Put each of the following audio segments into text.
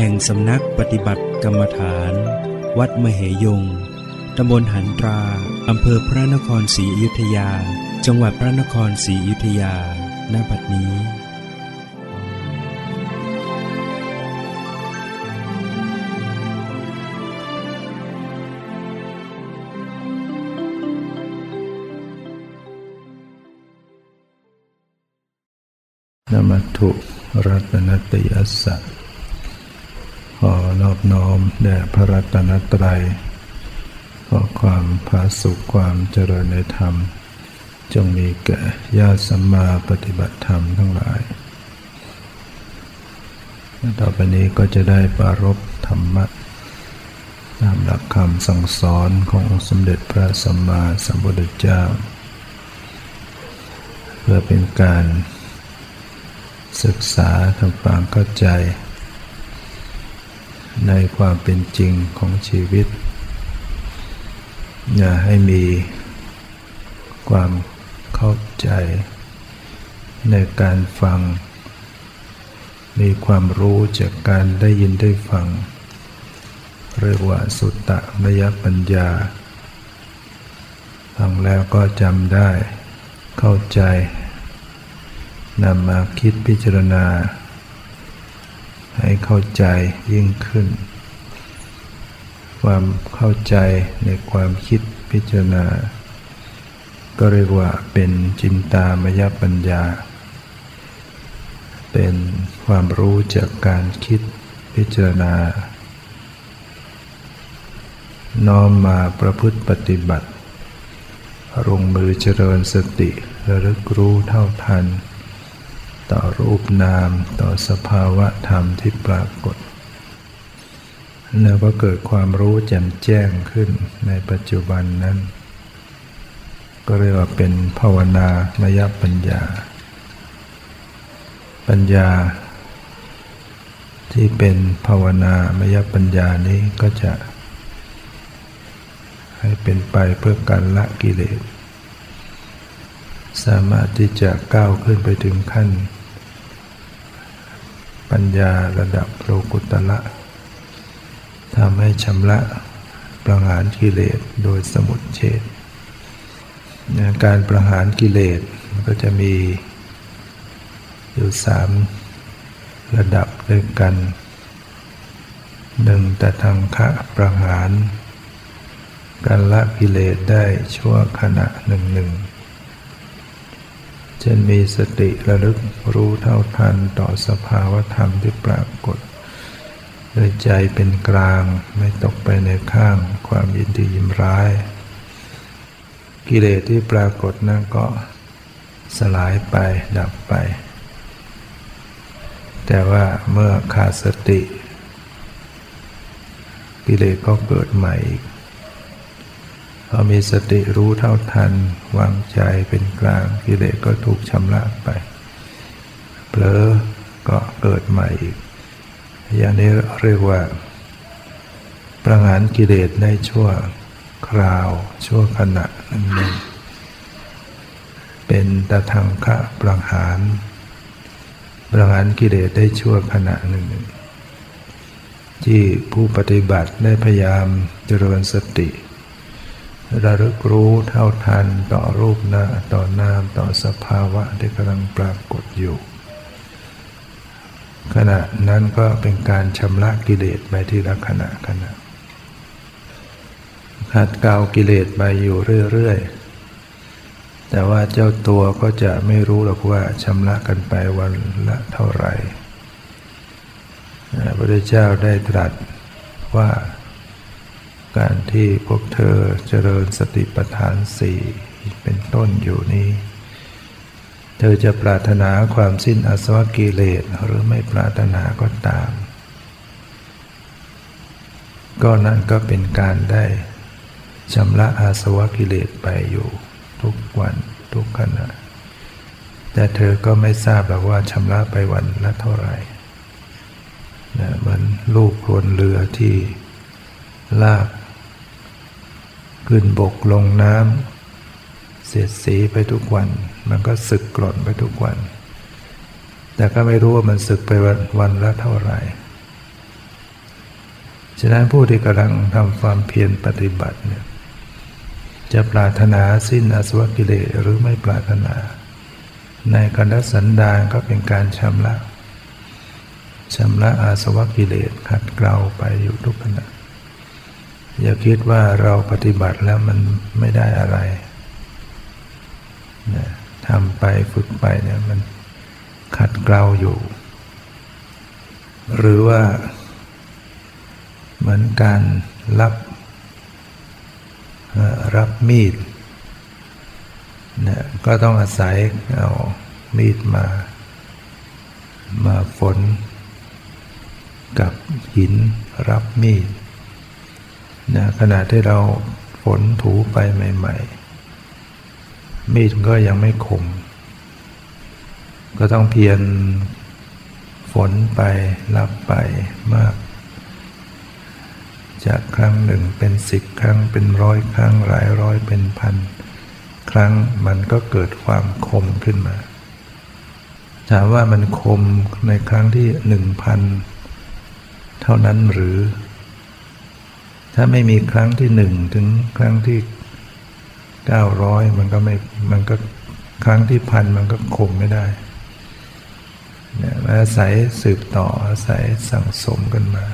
แห่งสำนักปฏิบัติกรรมฐาน วัดมเหยง ตำบลหันตรา อำเภอพระนครศรีอยุธยา จังหวัดพระนครศรีอยุธยา ณ บัดนี้นมัตถุรัตนตยัสสะ ขอนอบน้อมแด่พระรัตนตรัย ขอความผาสุขความเจริญในธรรม จงมีแก่ญาติสัมมาปฏิบัติธรรมทั้งหลาย ต่อไปนี้ก็จะได้ปรารบธรรมะ ตามหลักคำสั่งสอนขององค์สมเด็จพระสัมมาสัมพุทธเจ้า เพื่อเป็นการศึกษาทำความเข้าใจ ในความเป็นจริงของชีวิต อย่าให้มีความเข้าใจในการฟัง มีความรู้จากการได้ยินได้ฟัง เรียกว่าสุตตะมยปัญญา ฟังแล้วก็จำได้ เข้าใจนำมาคิดพิจารณา ให้เข้าใจยิ่งขึ้น ความเข้าใจในความคิดพิจารณา ก็เรียกว่าเป็นจินตามยปัญญา เป็นความรู้จากการคิดพิจารณา น้อมมาประพฤติปฏิบัติลงมือเจริญสติระลึกรู้เท่าทัน ต่อรูปนามต่อสภาวะธรรมที่ปรากฏ แล้วก็เกิดความรู้แจ่มแจ้งขึ้นในปัจจุบันนั้น ก็เรียกว่าเป็นภาวนามยปัญญา ปัญญา ที่เป็นภาวนามยปัญญานี้ก็จะ ให้เป็นไปเพื่อการละกิเลสสามารถที่จะก้าวขึ้นไปถึงขั้น ปัญญาระดับโลกุตละทำให้ชำระประหารกิเลสโดยสมุดเฉดการประหารกิเลสก็จะมีอยู่สามระดับด้วยกันหนึ่งแต่ทางคะประหารการละกิเลสได้ชั่วขณะหนึ่งหนึ่ง เช่นมีสติระลึกรู้เท่าทันต่อสภาวธรรมที่ปรากฏโดยใจเป็นกลางไม่ตกไปในข้างความยินดียิมร้าย กิเลสที่ปรากฏนั่นก็สลายไปดับไป แต่ว่าเมื่อขาดสติ กิเลสก็เกิดใหม่อีก พอมีสติรู้เท่าทัน วางใจเป็นกลางกิเลสก็ถูกชำระไปเผลอก็เกิดใหม่อีก อย่างนี้เรียกว่า ประหารกิเลสได้ชั่วคราว ชั่วขณะหนึ่งเป็นตะทังคะประหารประหารกิเลสได้ชั่วขณะหนึ่ง ที่ผู้ปฏิบัติได้พยายามเจริญสติ ระลึกรู้เท่าทันต่อรูปหน้าต่อนามต่อสภาวะที่กำลังปรากฏอยู่ ขณะนั้นก็เป็นการชำระกิเลสไปทีละขณะขณะขัดเกลากิเลสไปอยู่เรื่อยๆ แต่ว่าเจ้าตัวก็จะไม่รู้หรอกว่าชำระกันไปวันละเท่าไหร่พระพุทธเจ้าได้ตรัสว่า การที่พวกเธอเจริญสติปัฏฐานสี่เป็นต้นอยู่นี้ เธอจะปรารถนาความสิ้นอาสวะกิเลสหรือไม่ปรารถนาก็ตาม ก็นั่นก็เป็นการได้ชำระอาสวะกิเลสไปอยู่ทุกวันทุกขณะ แต่เธอก็ไม่ทราบหรอกว่าชำระไปวันละเท่าไหร่นะเหมือนลูกพลเรือที่ลาก ขึ้นบกลงน้ำเสียดสีไปทุกวัน มันก็สึกกร่อนไปทุกวัน แต่ก็ไม่รู้ว่ามันสึกไปวันวนละเท่าไหร่ฉะนั้นผู้ที่กำลังทำความเพียรปฏิบัติเนี่ยจะปรารถนาสิ้นอสวกิเลสหรือไม่ปรารถนา ในกันสันดานก็เป็นการชำระชำระอาสวะกิเลสขัดเกลาไปอยู่ทุกขณะ อย่าคิดว่าเราปฏิบัติแล้วมันไม่ได้อะไรนะทำไปฝึกไปเนี่ยมันขัดเกลาอยู่ หรือว่า เหมือนการรับรับมีดเนี่ยก็ต้องอาศัยเอามีดมา มาฝน กับหินรับมีด นะขณะที่เราฝนถูไปใหม่ ๆ มีดก็ยังไม่คม ก็ต้องเพียรฝนไปรับไปมาก จากครั้งหนึ่งเป็นสิบครั้งเป็นร้อยครั้งหลายร้อยเป็นพัน ครั้งมันก็เกิดความคมขึ้นมา ถามว่ามันคมในครั้งที่หนึ่งพันเท่านั้นหรือ ถ้าไม่มีครั้งที่หนึ่งถึงครั้งที่เก้าร้อยมันก็ไม่มันก็ครั้งที่พันมันก็คมไม่ได้เนี่ยอาศัยสืบต่ออาศัยสั่งสมกันมา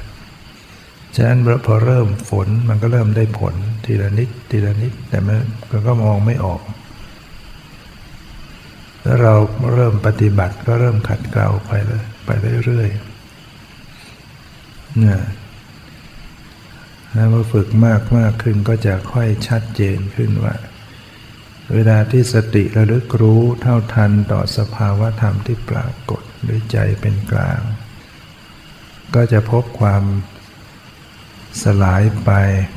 ฉะนั้นพอเริ่มฝนมันก็เริ่มได้ผลทีละนิดทีละนิด แต่มันก็มองไม่ออก แล้วเราเริ่มปฏิบัติก็เริ่มขัดเกลาไปเลยไปเรื่อยๆเนี่ย แล้วพอฝึกมากมากขึ้นก็จะค่อยชัดเจนขึ้นว่า เวลาที่สติระลึกรู้เท่าทันต่อสภาวะธรรมที่ปรากฏด้วยใจเป็นกลาง ก็จะพบความสลายไป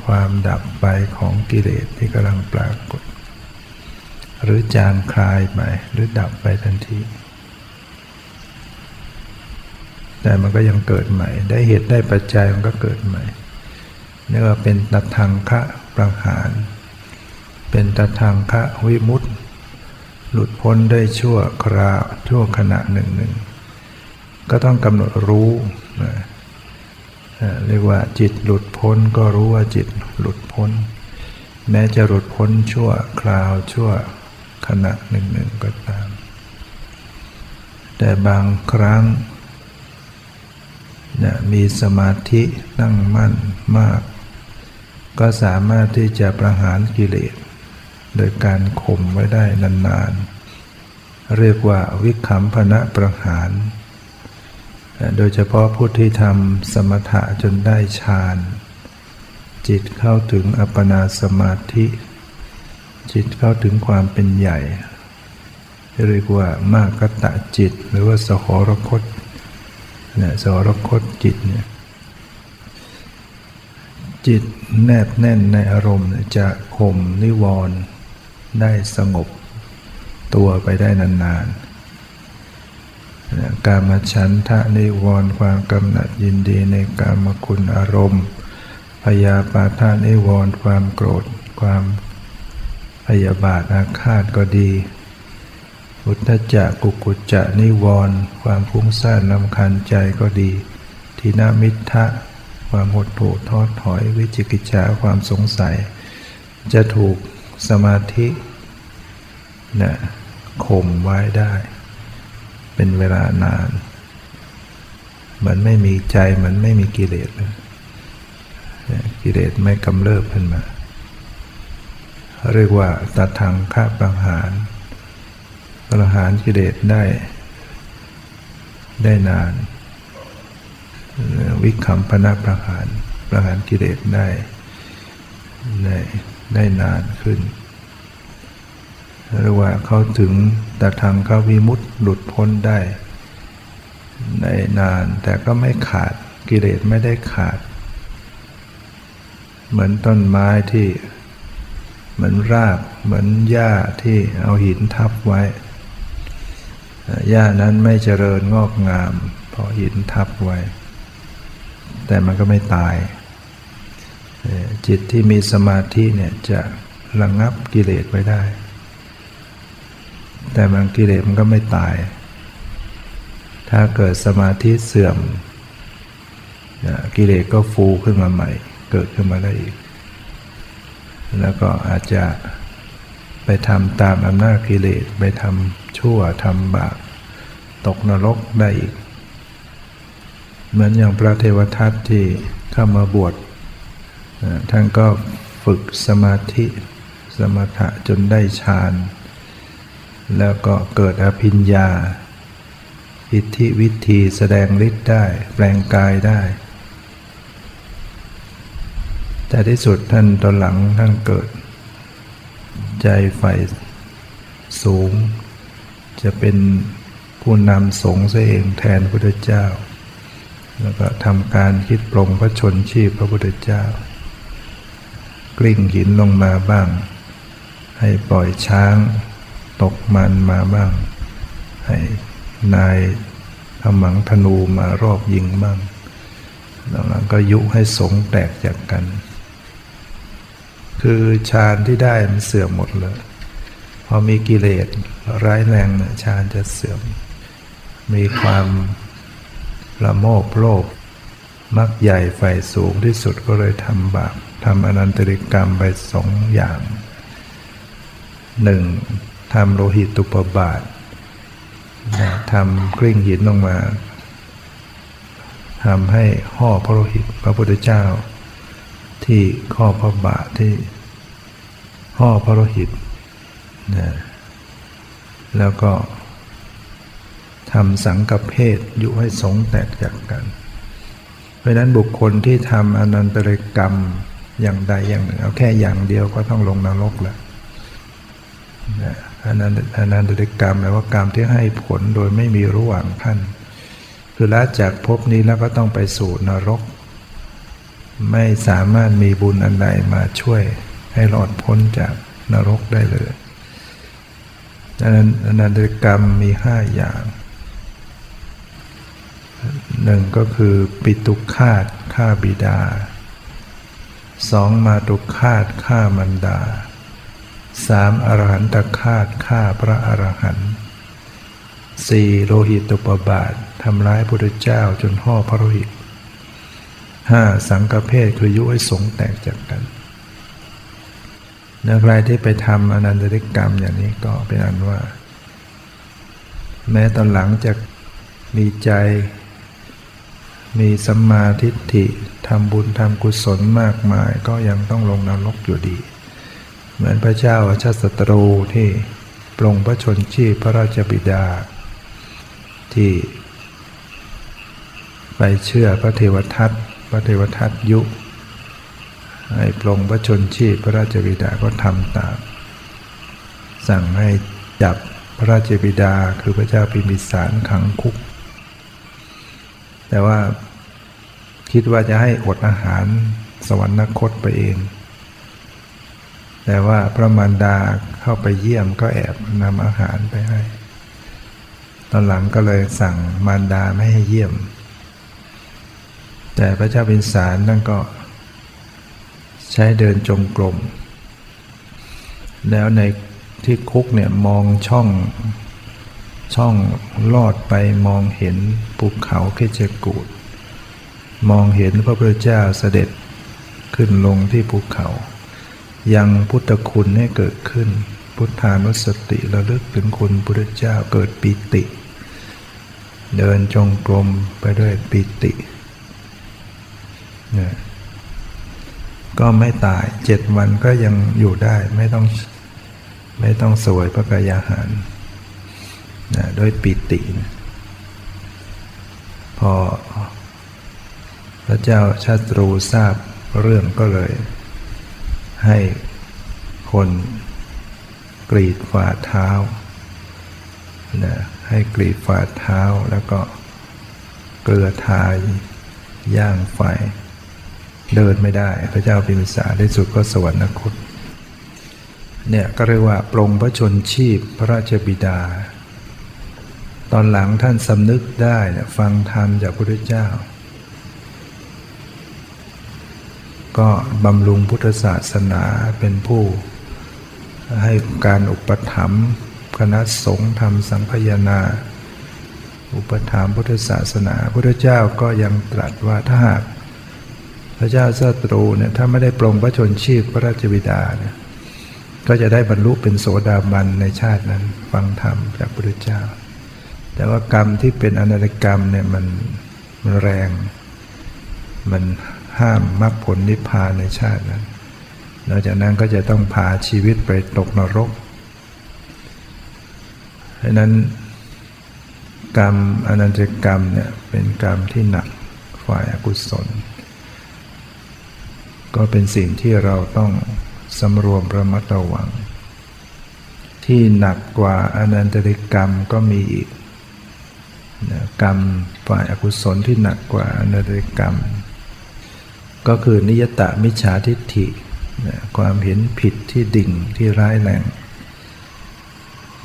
ความดับไปของกิเลสที่กำลังปรากฏ หรือจางคลายไปหรือดับไปทันที แต่มันก็ยังเกิดใหม่ ได้เหตุได้ปัจจัยมันก็เกิดใหม่ นี่ว่าเป็นตัทางคะประหาร เป็นตัทางคะวิมุตติหลุดพ้นได้ชั่วคราวชั่วขณะหนึ่งหนึ่งก็ต้องกำหนดรู้นะเรียกว่าจิตหลุดพ้นก็รู้ว่าจิตหลุดพ้น แม้จะหลุดพ้นชั่วคราวชั่วขณะหนึ่งหนึ่งก็ตาม แต่บางครั้งนะมีสมาธินั่งมั่นมาก ก็สามารถที่จะประหารกิเลส โดยการข่มไว้ได้นานๆ เรียกว่าวิคัมพนะประหาร โดยเฉพาะผู้ที่ทำสมถะจนได้ฌาน จิตเข้าถึงอัปปนาสมาธิ จิตเข้าถึงความเป็นใหญ่ เรียกว่ามากตะจิตหรือว่าสหรคตเนี่ยสรคตจิตเนี่ย จิตแนบแน่นในอารมณ์จะข่มนิวรณ์ได้สงบตัวไปได้นานๆ การมาฉันทะนิวรณ์ความกำหนัดยินดีในกามคุณอารมณ์ พยาปาทานิวรณ์ความโกรธ ความพยาบาทอาฆาตก็ดี อุทธจักกุกุจจะนิวรณ์ความฟุ้งซ่านลำคันใจก็ดีทีนามิทะ ความหดหู่ทอดถอย วิจิกิจฉาความสงสัย จะถูกสมาธินะข่มไว้ได้ เป็นเวลานานเหมือนไม่มีใจเหมือนไม่มีกิเลสเลยกิเลสไม่กำเริบขึ้นมาเรียกว่าตัดทางฆ่าบังหารประหารกิเลสได้ ได้นาน วิคัมพนาประหารประหารกิเลสได้ได้ได้นานขึ้นเรียกว่าเขาถึงแต่ทางเขาวิมุตต์หลุดพ้นได้ในนานแต่ก็ไม่ขาดกิเลสไม่ได้ขาด เหมือนต้นไม้ที่เหมือนรากเหมือนหญ้าที่เอาหินทับไว้หญ้านั้นไม่เจริญงอกงามเพราะหินทับไว้ แต่มันก็ไม่ตาย จิตที่มีสมาธิเนี่ยจะระงงับกิเลสไว้ได้ แต่บางกิเลสมันก็ไม่ตาย ถ้าเกิดสมาธิเสื่อม กิเลสก็ฟูขึ้นมาใหม่ เกิดขึ้นมาได้อีก แล้วก็อาจจะไปทำตามอำนาจกิเลสไปทำชั่วทำบาปตกนรกได้อีก เหมือนอย่างพระเทวทัตที่เข้ามาบวชท่านก็ฝึกสมาธิสมถะจนได้ฌาน แล้วก็เกิดอภิญญา อิทธิวิธีแสดงฤทธิ์ได้ แปลงกายได้ แต่ที่สุดท่านตอนหลังท่านเกิด ใจใฝ่สูง จะเป็นผู้นำสงฆ์เองแทนพระพุทธเจ้า แล้วก็ทำการคิดปรงพระชนชีพพระพุทธเจ้า กลิ้งหินลงมาบ้าง ให้ปล่อยช้างตกมันมาบ้าง ให้นายทำหมังธนูมารอบยิงบ้างแล้วนั้นก็ยุให้สงแตกจากกัน คือฌานที่ได้มันเสื่อมหมดเลย พอมีกิเลสร้ายแรงเนี่ยฌานจะเสื่อม มีความ ละโมบโลภมักใหญ่ไฟสูงที่สุดก็เลยทำบาปทำอนันตริกรรมไปสองอย่างหนึ่งทำโลหิตตุปบาททำกริ่งหินลงมาทำให้ห่อพระโลหิตพระพุทธเจ้า ที่ข้อพระบาทที่ห่อพระโลหิตนะแล้วก็ ทำสังกเพศอยุให้สงแตกจากกัน เพราะนั้นบุคคลที่ทำอนันตริกรรมอย่างใดอย่างหนึ่ง เอาแค่อย่างเดียวก็ต้องลงนรกแล้วอนันอนันตรกรรมแปลว่ากรรมที่ให้ผลโดยไม่มีระหว่างขั้นคือละจากภพนี้แล้วก็ต้องไปสู่นรก ไม่สามารถมีบุญอันใดมาช่วยให้หลอดพ้นจากนรกได้เลยดังนั้นอนันตกรรมมีห้าอย่าง หนึ่งก็คือปิตุคาตฆ่าบิดาสองมาตุคาตฆ่ามันดาสามอรหันตคาตฆ่าพระอรหันต์สี่โลหิตตุปบาททำร้ายพระเจ้าจนห่อพระโลหิตห้าสังกเพศคือยุให้สงแตกจากกันนักรายที่ไปทำอนันตริกรรมอย่างนี้ก็เป็นอันว่า แม้ตอนหลังจะมีใจ มีสัมมาทิฏฐิทำบุญทำกุศลมากมายก็ยังต้องลงนรกอยู่ดี เหมือนพระเจ้าอาชาติศัตรูที่ปรงพระชนชีพพระราชบิดา ที่ ไปเชื่อพระเทวทัตพระเทวทัตยุให้ปรงพระชนชีพพระราชบิดาก็ทำตาม สั่งให้จับพระราชบิดาคือพระเจ้าพิมพิสารขังคุก แต่ว่าคิดว่าจะให้อดอาหารสวรรคตไปเอง แต่ว่าพระมารดาเข้าไปเยี่ยมก็แอบนำอาหารไปให้ ตอนหลังก็เลยสั่งมารดาไม่ให้เยี่ยม แต่พระเจ้าพินสารนั่นก็ ใช้เดินจงกรม แล้วในที่คุกเนี่ยมองช่อง ช่องลอดไปมองเห็นภูเขาเคเจกูดมองเห็นพระพุทธเจ้าเสด็จขึ้นลงที่ภูเขา ยังพุทธคุณให้เกิดขึ้น พุทธานุสติระลึกถึงคุณพุทธเจ้าเกิดปิติ เดินจงกรมไปด้วยปิติเนี่ยก็ไม่ตายเจ็ดวันก็ยังอยู่ได้ไม่ต้องไม่ต้องสวยพระกายาหาร นะด้วยปิตินะพอพระเจ้าชาตรูทราบเรื่องก็เลย ให้คนกรีดฝ่าเท้านะให้กรีดฝ่าเท้าแล้วก็เกลือทายย่างไฟ เดินไม่ได้ พระเจ้าพิมพิสารได้สุดก็สวรรคตเนี่ยก็เรียกว่าปรงพระชนชีพพระราชบิดา ตอนหลังท่านสำนึกได้ฟังธรรมจากพระพุทธเจ้า ก็บำรุงพุทธศาสนาเป็นผู้ ให้การอุปถัมภ์คณะสงฆ์ทำสังพยนา อุปถัมภ์พุทธศาสนาพระเจ้าก็ยังตรัสว่าถ้าหากพระเจ้าศัตรูเนี่ยถ้าไม่ได้ปรงพระชนชีพพระราชบิดาเนี่ยก็จะได้บรรลุเป็นโสดาบันในชาตินั้น ฟังธรรมจากพระพุทธเจ้า แต่ว่ากรรมที่เป็นอนัตกรรมเนี่ยมันมันแรง มันห้ามมรรคผลนิพพานในชาตินั้นหลังจากนั้นก็จะต้องพาชีวิตไปตกนรกเพราะนั้นกรรมอนันตกรรมเนี่ยเป็นกรรมที่หนักฝ่ายอกุศล ก็เป็นสิ่งที่เราต้องสำรวมระมัดระวัง ที่หนักกว่าอนันตริกรรมก็มีอีก กรรมฝ่ายอกุศลที่หนักกว่าอนันตริกรรม ก็คือนิยตะมิจฉาทิฏฐิความเห็นผิดที่ดิ่งที่ร้ายแรง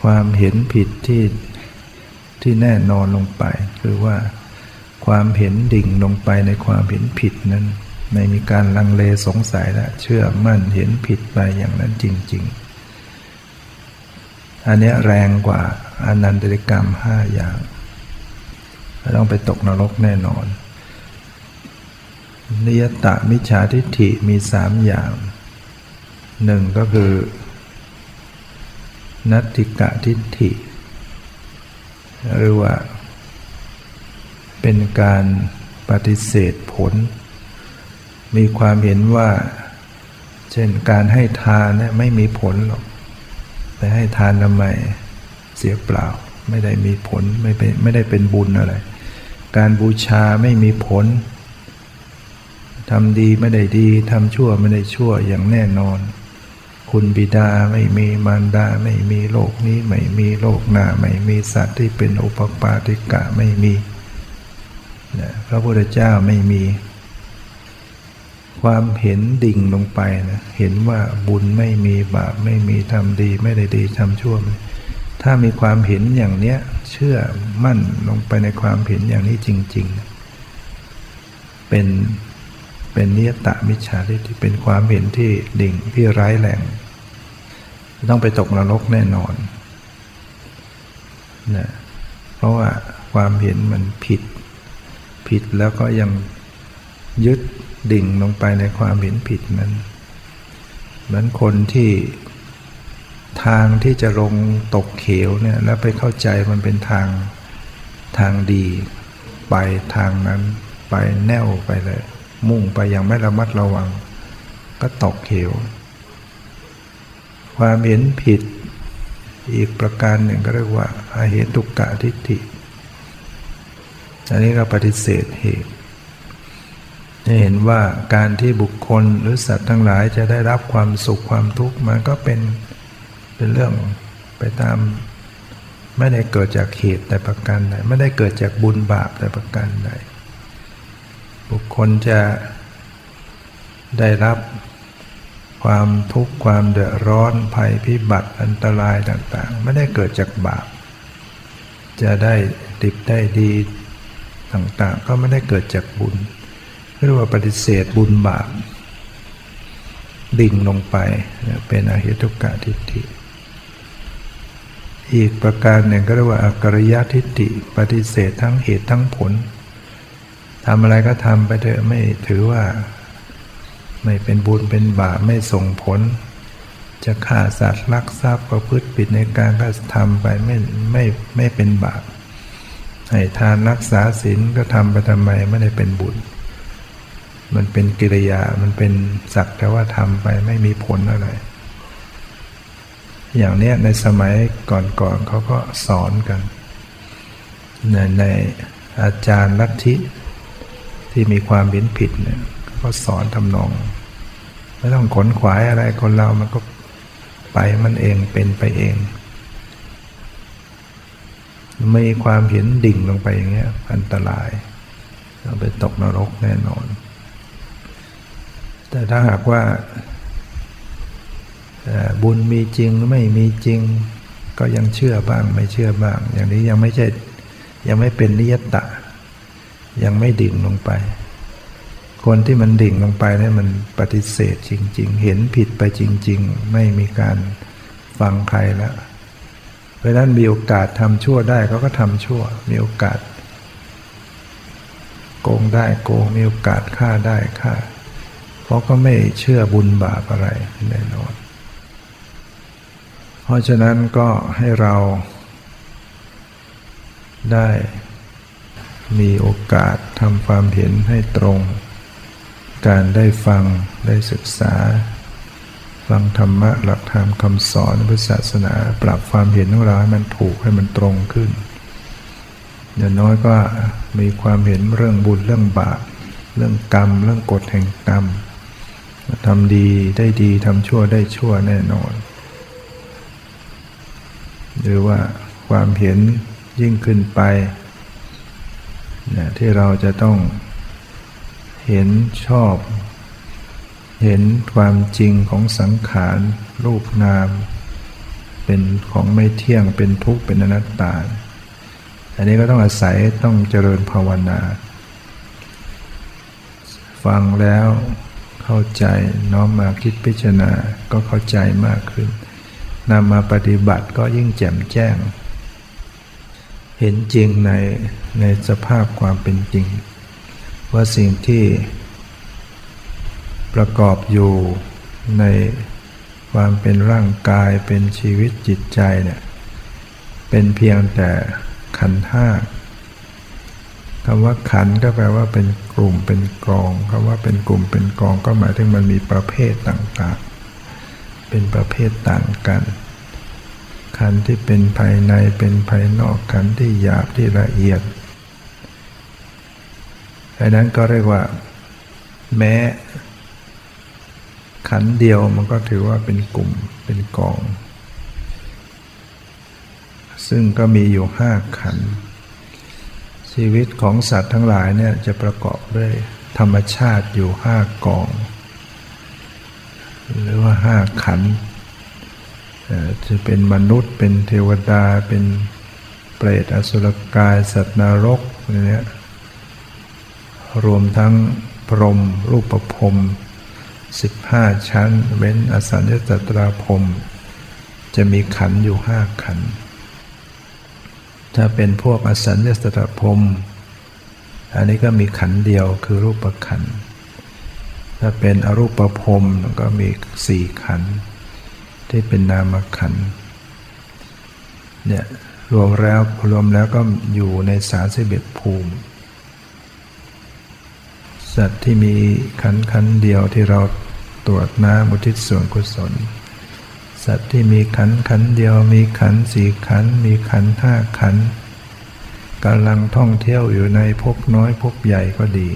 ความเห็นผิดที่ที่แน่นอนลงไป คือว่าความเห็นดิ่งลงไปในความเห็นผิดนั้น ไม่มีการลังเลสงสัยและเชื่อมั่นเห็นผิดไปอย่างนั้นจริง ๆ อันนี้แรงกว่าอนันตริกรรมห้าอย่าง ต้องไปตกนรกแน่นอน นิยตะมิจฉาทิฏฐิมีสามอย่าง หนึ่งก็คือ นัตติกะทิฏฐิ หรือว่า เป็นการปฏิเสธผล มีความเห็นว่า เช่นการให้ทานเนี่ยไม่มีผลหรอก ไปให้ทานทำไมเสียเปล่า ไม่ได้มีผลไม่เป็นไม่ได้เป็นบุญอะไร การบูชาไม่มีผลทำดีไม่ได้ดีทำชั่วไม่ได้ชั่วอย่างแน่นอน คุณบิดาไม่มีมารดาไม่มีโลกนี้ไม่มีโลกหน้าไม่มีสัตว์ที่เป็นอุปปาติกะไม่มีนะพระพุทธเจ้าไม่มี ความเห็นดิ่งลงไปนะเห็นว่าบุญไม่มีบาปไม่มีทำดีไม่ได้ดีทำชั่ว ถ้ามีความเห็นอย่างเนี้ย เชื่อมั่นลงไปในความเห็นอย่างนี้จริง ๆ เป็นเป็นนิยตะมิจฉาทิฏฐิเป็นความเห็นที่ดิ่งที่ร้ายแรงต้องไปตกนรกแน่นอนนะเพราะว่าความเห็นมันผิด ผิดแล้วก็ยังยึดดิ่งลงไปในความเห็นผิดนั้น เหมือนคนที่ ทางที่จะลงตกเขวเนี่ยแล้วไปเข้าใจมันเป็นทางทางดี ไปทางนั้นไปแน่วไปเลย มุ่งไปอย่างไม่ระมัดระวัง ก็ตกเขว ความเห็นผิดอีกประการหนึ่งก็เรียกว่าอาเหตุกะทิฏฐิอันนี้ก็ปฏิเสธเหตุจะเห็นว่าการที่บุคคลหรือสัตว์ทั้งหลายจะได้รับความสุขความทุกข์มันก็เป็น เป็นเรื่องไปตาม ไม่ได้เกิดจากเหตุแต่ประการใดไม่ได้เกิดจากบุญบาปแต่ประการใดบุคคลจะได้รับความทุกข์ความเดือดร้อนภัยพิบัติอันตรายต่าง ๆ ไม่ได้เกิดจากบาป จะได้ดิบได้ดีต่างๆ ก็ไม่ได้เกิดจากบุญเรียกว่าปฏิเสธบุญบาปดิ่งลงไปเป็นอหิทุกกะทิฏฐิ อีกประการหนึ่งก็เรียกว่าอักริยทิฏฐิปฏิเสธทั้งเหตุทั้งผลทำอะไรก็ทำไปเถอะไม่ถือว่า ไม่เป็นบุญเป็นบาปไม่ส่งผล จะฆ่าสัตว์ลักทรัพย์ประพฤติผิดในการก็ทำไปไม่ไม่ไม่เป็นบาปให้ทานรักษาศีลก็ทำไปทำไมไม่ได้เป็นบุญ มันเป็นกิริยามันเป็นสักแต่ว่าทำไปไม่มีผลอะไร อย่างเนี้ยในสมัยก่อนๆเขาก็สอนกัน ในในอาจารย์ลัทธิที่มีความเห็นผิดเนี่ยก็สอนทำนอง ไม่ต้องขนขวายอะไรคนเรามันก็ไปมันเองเป็นไปเอง ไมีความเห็นดิ่งลงไปอย่างเงี้ยอันตรายเราไปตกนรกแน่นอน แต่ถ้าหากว่า บุญมีจริงไม่มีจริง ก็ยังเชื่อบ้างไม่เชื่อบ้าง อย่างนี้ยังไม่ใช่ยังไม่เป็นนิยตะ ยังไม่ดิ่งลงไป คนที่มันดิ่งลงไปนี่มันปฏิเสธจริง ๆ เห็นผิดไปจริง ๆ ไม่มีการฟังใครแล้วเพราะนั้นมีโอกาสทำชั่วได้เขาก็ทำชั่ว มีโอกาส โกงได้โกงมีโอกาสฆ่าได้ฆ่าเพราะก็ไม่เชื่อบุญบาปอะไรแน่นอน เพราะฉะนั้นก็ให้เราได้มีโอกาสทำความเห็นให้ตรง การได้ฟังได้ศึกษา ฟังธรรมะหลักธรรมคำสอนพุทธศาสนา ปรับความเห็นของเราให้มันถูกให้มันตรงขึ้น อย่างน้อยก็มีความเห็นเรื่องบุญเรื่องบาปเรื่องกรรม เรื่องกฎแห่งกรรมทำดีได้ดีทำชั่วได้ชั่วแน่นอน หรือว่าความเห็นยิ่งขึ้นไปนะที่เราจะต้องเห็นชอบ เห็นความจริงของสังขารรูปนาม เป็นของไม่เที่ยงเป็นทุกข์เป็นอนัตตา อันนี้ก็ต้องอาศัยต้องเจริญภาวนา ฟังแล้วเข้าใจน้อมมาคิดพิจารณาก็เข้าใจมากขึ้น นำมาปฏิบัติก็ยิ่งแจ่มแจ้ง เห็นจริงในในสภาพความเป็นจริง ว่าสิ่งที่ประกอบอยู่ในความเป็นร่างกายเป็นชีวิตจิตใจเนี่ยเป็นเพียงแต่ขันห้าคำว่าขันก็แปลว่าเป็นกลุ่มเป็นกองคำว่าเป็นกลุ่มเป็นกองก็หมายถึงมันมีประเภทต่างๆ เป็นประเภทต่างกัน ขันที่เป็นภายในเป็นภายนอกขันที่หยาบที่ละเอียดอันนั้นก็เรียกว่า แม้ ขันเดียวมันก็ถือว่าเป็นกลุ่มเป็นกอง ซึ่งก็มีอยู่ห้าขันชีวิตของสัตว์ทั้งหลายเนี่ยจะประกอบด้วยธรรมชาติอยู่ห้ากอง หรือว่าห้าขันจะเป็นมนุษย์เป็นเทวดาเป็นเปรตอสุรกาย สัตว์นรกเนี่ยรวมทั้งพรหมรูปภพสิบห้าชั้น เว้นอสัญญตตราภพจะมีขันอยู่ห้าขัน ถ้าเป็นพวกอสัญญตตราภพอันนี้ก็มีขันเดียวคือรูปขัน ถ้าเป็นอรูปภพก็มีสี่ขัน ที่เป็นนามขันเนี่ยรวมแล้วรวมแล้วก็อยู่ในสาสิบเอ็ดภูมิ สัตว์ที่มีขันขันเดียวที่เราตรวจน้ำอุทิศส่วนกุศล สัตว์ที่มีขันขันเดียวมีขันสี่ขันมีขันห้าขันกำลังท่องเที่ยวอยู่ในภพน้อยภพใหญ่ก็ดี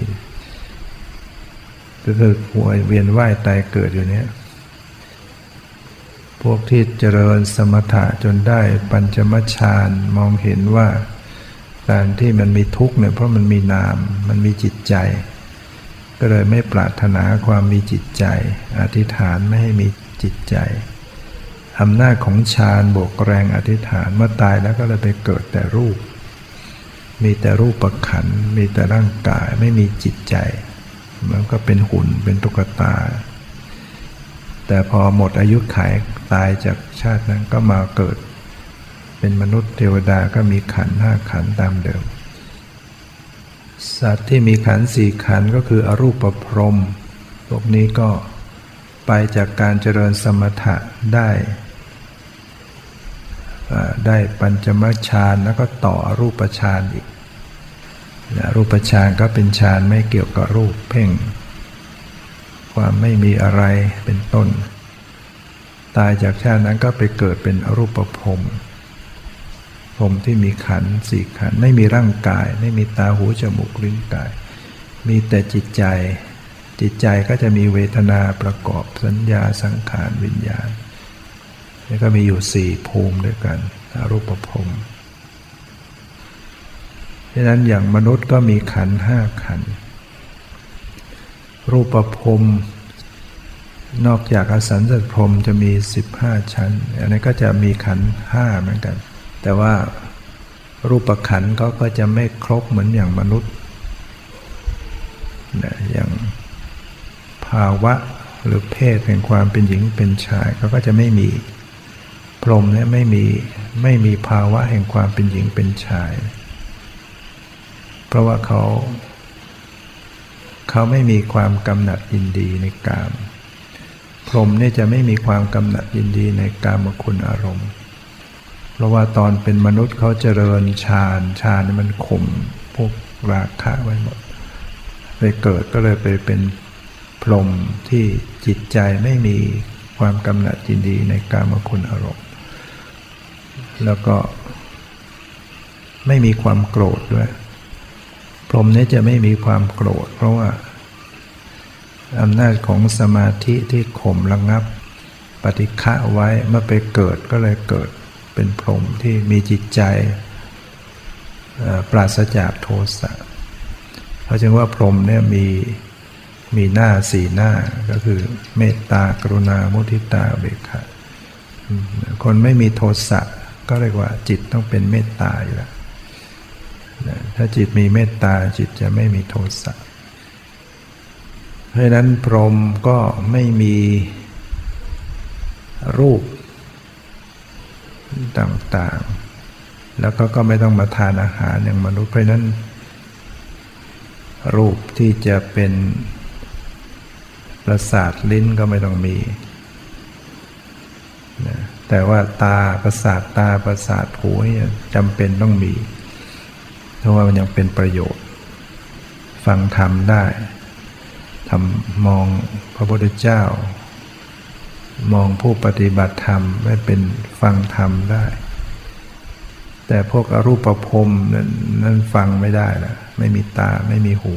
ก็คือป่วยเวียนว่ายตายเกิดอยู่เนี้ยพวกที่เจริญสมถะจนได้ปัญจมฌานมองเห็นว่าการที่มันมีทุกข์เนี่ยเพราะมันมีนาม มันมีจิตใจ ก็เลยไม่ปรารถนาความมีจิตใจ อธิษฐานไม่ให้มีจิตใจอำนาจของฌานบวกแรงอธิษฐานเมื่อตายแล้วก็เลยไปเกิดแต่รูป มีแต่รูปประขันมีแต่ร่างกายไม่มีจิตใจ มันก็เป็นหุ่นเป็นตุ๊กตา แต่พอหมดอายุขัยตายจากชาตินั้นก็มาเกิด เป็นมนุษย์เทวดาก็มีขันห้าขันตามเดิม สัตว์ที่มีขันสี่ขันก็คืออรูปประพรมพวกนี้ก็ไปจากการเจริญสมถะได้ได้ปัญจมฌานแล้วก็ต่อรูปฌานอีก รูปฌานก็เป็นฌานไม่เกี่ยวกับรูปเพ่ง ความไม่มีอะไรเป็นต้น ตายจากชาตินั้นก็ไปเกิดเป็นอรูปภพภพที่มีขันสี่ขันไม่มีร่างกาย ไม่มีตาหูจมูกลิ้นกาย มีแต่จิตใจ จิตใจก็จะมีเวทนาประกอบสัญญาสังขารวิญญาณนี่ก็มีอยู่สี่ภูมิด้วยกันอรูปภพ ดังนั้นอย่างมนุษย์ก็มีขันห้าขัน รูปภพนอกจากอสันสพรมจะมี 15 ชั้น อันนี้ก็จะมีขันห้าเหมือนกัน แต่ว่ารูปขันเขาก็จะไม่ครบเหมือนอย่างมนุษย์นะอย่างภาวะหรือเพศแห่งความเป็นหญิงเป็นชายเขาก็จะไม่มีพรมเนี่ยไม่มีไม่มีภาวะแห่งความเป็นหญิงเป็นชาย เพราะว่าเขาเขาไม่มีความกำหนัดยินดีในกาม พรหมเนี่ยจะไม่มีความกำหนัดยินดีในกามคุณอารมณ์ เพราะว่าตอนเป็นมนุษย์เขาเจริญฌานฌานนี่มันข่มพวกราคะไว้หมดไปเกิดก็เลยไปเป็นพรหมที่จิตใจไม่มีความกำหนัดยินดีในกามคุณอารมณ์ แล้วก็ไม่มีความโกรธด้วย พรหมนี้จะไม่มีความโกรธ เพราะว่าอำนาจของสมาธิที่ข่มระงับ ปฏิฆะไว้เมื่อไปเกิดก็เลยเกิดเป็นพรหมที่มีจิตใจปราศจากโทสะเพราะฉะนั้นว่าพรหมเนี่ยมีมีหน้าสี่หน้าก็คือเมตตากรุณามุทิตาเบกขาคนไม่มีโทสะก็เรียกว่าจิตต้องเป็นเมตตาอยู่แล้ว ถ้าจิตมีเมตตาจิตจะไม่มีโทสะเพราะนั้นพรหมก็ไม่มีรูปต่างๆ แล้วก็ก็ไม่ต้องมาทานอาหารอย่างมนุษย์เพราะนั้น รูปที่จะเป็นประสาทลิ้นก็ไม่ต้องมีแต่ว่าตาประสาทตาประสาทหูจำเป็นต้องมี ราะว่ามันยังเป็นประโยชน์ ฟังธรรมได้ทำมองพระพุทธเจ้า มองผู้ปฏิบัติธรรมไม่เป็นฟังธรรมได้ แต่พวกอรูปภพนั้นนั้นฟังไม่ได้ละไม่มีตาไม่มีหู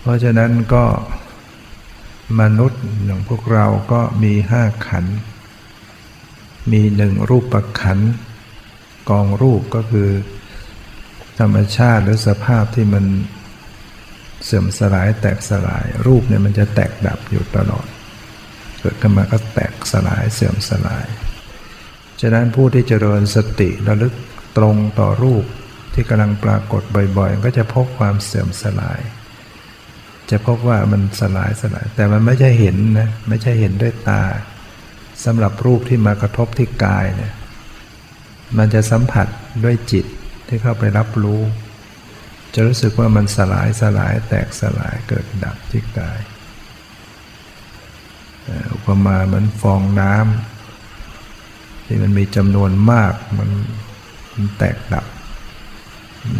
เพราะฉะนั้นก็มนุษย์อย่างพวกเราก็มีห้าขัน มีหนึ่งรูปขัน กองรูปก็คือ ธรรมชาติหรือสภาพที่มันเสื่อมสลายแตกสลาย รูปเนี่ยมันจะแตกดับอยู่ตลอด เกิดขึ้นมาก็แตกสลายเสื่อมสลาย ฉะนั้นผู้ที่เจริญสติระลึกตรงต่อรูปที่กำลังปรากฏบ่อยๆ ก็จะพบความเสื่อมสลาย จะพบว่ามันสลายสลาย แต่มันไม่ใช่เห็นนะไม่ใช่เห็นด้วยตาสำหรับรูปที่มากระทบที่กายเนี่ย มันจะสัมผัสด้วยจิตที่เข้าไปรับรู้ จะรู้สึกว่ามันสลายสลายแตกสลายเกิดดับที่กายอุปมาเหมือนฟองน้ำที่มันมีจำนวนมากมันมันแตกดับ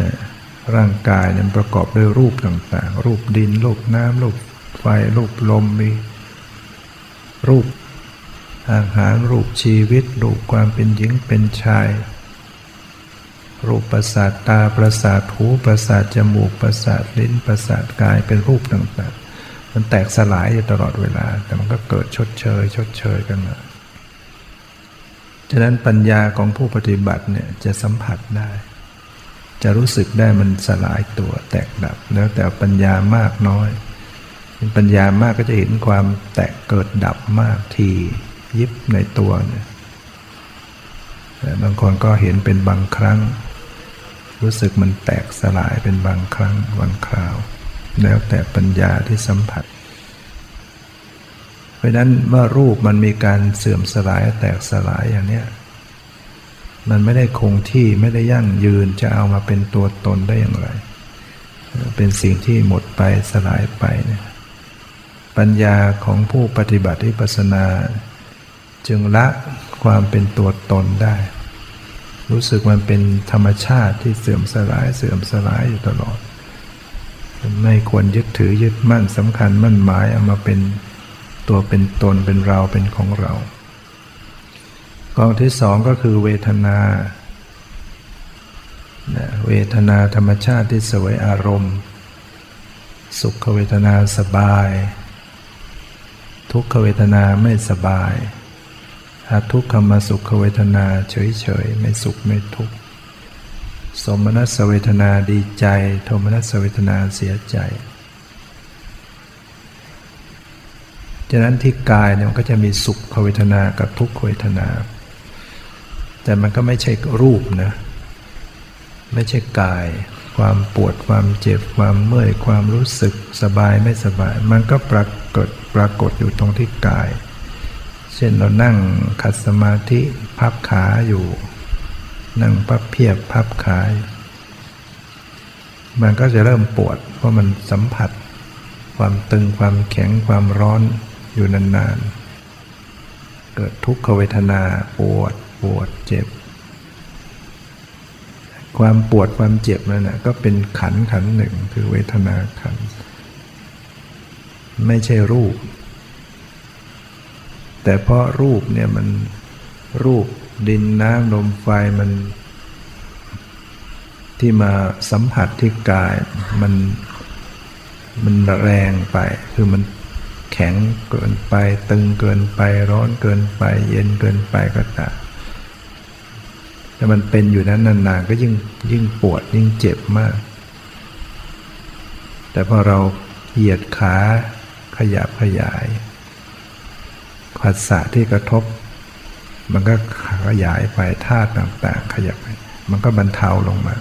นะร่างกายเนี่ยประกอบด้วยรูปต่างๆ รูปดิน รูปน้ำรูปไฟ รูปลมมีรูป อาหารรูปชีวิต รูปความเป็นหญิงเป็นชาย รูปประสาทตาประสาทหูประสาทจมูกประสาทลิ้นประสาทกายเป็นรูปต่างๆ มันแตกสลายอยู่ตลอดเวลา แต่มันก็เกิดชดเชย ชดเชยกันมาฉะนั้นปัญญาของผู้ปฏิบัติเนี่ยจะสัมผัสได้ จะรู้สึกได้มันสลายตัวแตกดับ แล้วแต่ปัญญามากน้อยปัญญามากก็จะเห็นความแตกเกิดดับมากที ยิบในตัวเนี่ยแต่บางคนก็เห็นเป็นบางครั้ง รู้สึกมันแตกสลายเป็นบางครั้งบางคราว แล้วแต่ปัญญาที่สัมผัส เพราะนั้นเมื่อรูปมันมีการเสื่อมสลายแตกสลายอย่างเนี้ยมันไม่ได้คงที่ไม่ได้ยั่งยืนจะเอามาเป็นตัวตนได้อย่างไร เป็นสิ่งที่หมดไปสลายไปเนี่ยปัญญาของผู้ปฏิบัติวิปัสสนา จึงละความเป็นตัวตนได้ รู้สึกมันเป็นธรรมชาติที่เสื่อมสลายเสื่อมสลายอยู่ตลอด ไม่ควรยึดถือยึดมั่นสำคัญมั่นหมายเอามาเป็นตัวเป็นตนเป็นเราเป็นของเรากองที่สองก็คือเวทนา เวทนาธรรมชาติที่สวยอารมณ์ สุขเวทนาสบาย ทุกขเวทนาไม่สบาย อาทุกขมสุขเวทนาเฉยๆ ไม่สุขไม่ทุกข์สมนัสเวทนาดีใจ โทมนัสเวทนาเสียใจฉะนั้นที่กายเนี่ยมันก็จะมีสุขเวทนากับทุกขเวทนา แต่มันก็ไม่ใช่รูปนะ ไม่ใช่กาย ความปวดความเจ็บความเมื่อยความรู้สึกสบายไม่สบาย มันก็ปรากฏปรากฏอยู่ตรงที่กาย เช่นเรานั่งขัดสมาธิพับขาอยู่ นั่งพับเพียบพับขามันก็จะเริ่มปวด เพราะมันสัมผัส ความตึงความแข็งความร้อนอยู่นานๆ เกิดทุกขเวทนาปวดปวดเจ็บ ความปวดความเจ็บนั่นนะก็เป็นขันขันหนึ่งคือเวทนาขัน ไม่ใช่รูป แต่เพราะรูปเนี่ยมันรูปดินน้ำลมไฟมัน ที่มาสัมผัสที่กายมันมันแรงไป คือมันแข็งเกินไป ตึงเกินไปร้อนเกินไป เย็นเกินไปก็ตามแต่มันเป็นอยู่นั้นนานๆก็ยิ่งยิ่งปวดยิ่งเจ็บมาก แต่พอเราเหยียดขาขยับขยาย ขัดสะที่กระทบ มันก็ขยายไปธาตุต่างๆ ขยับไป มันก็บรรเทาลงมา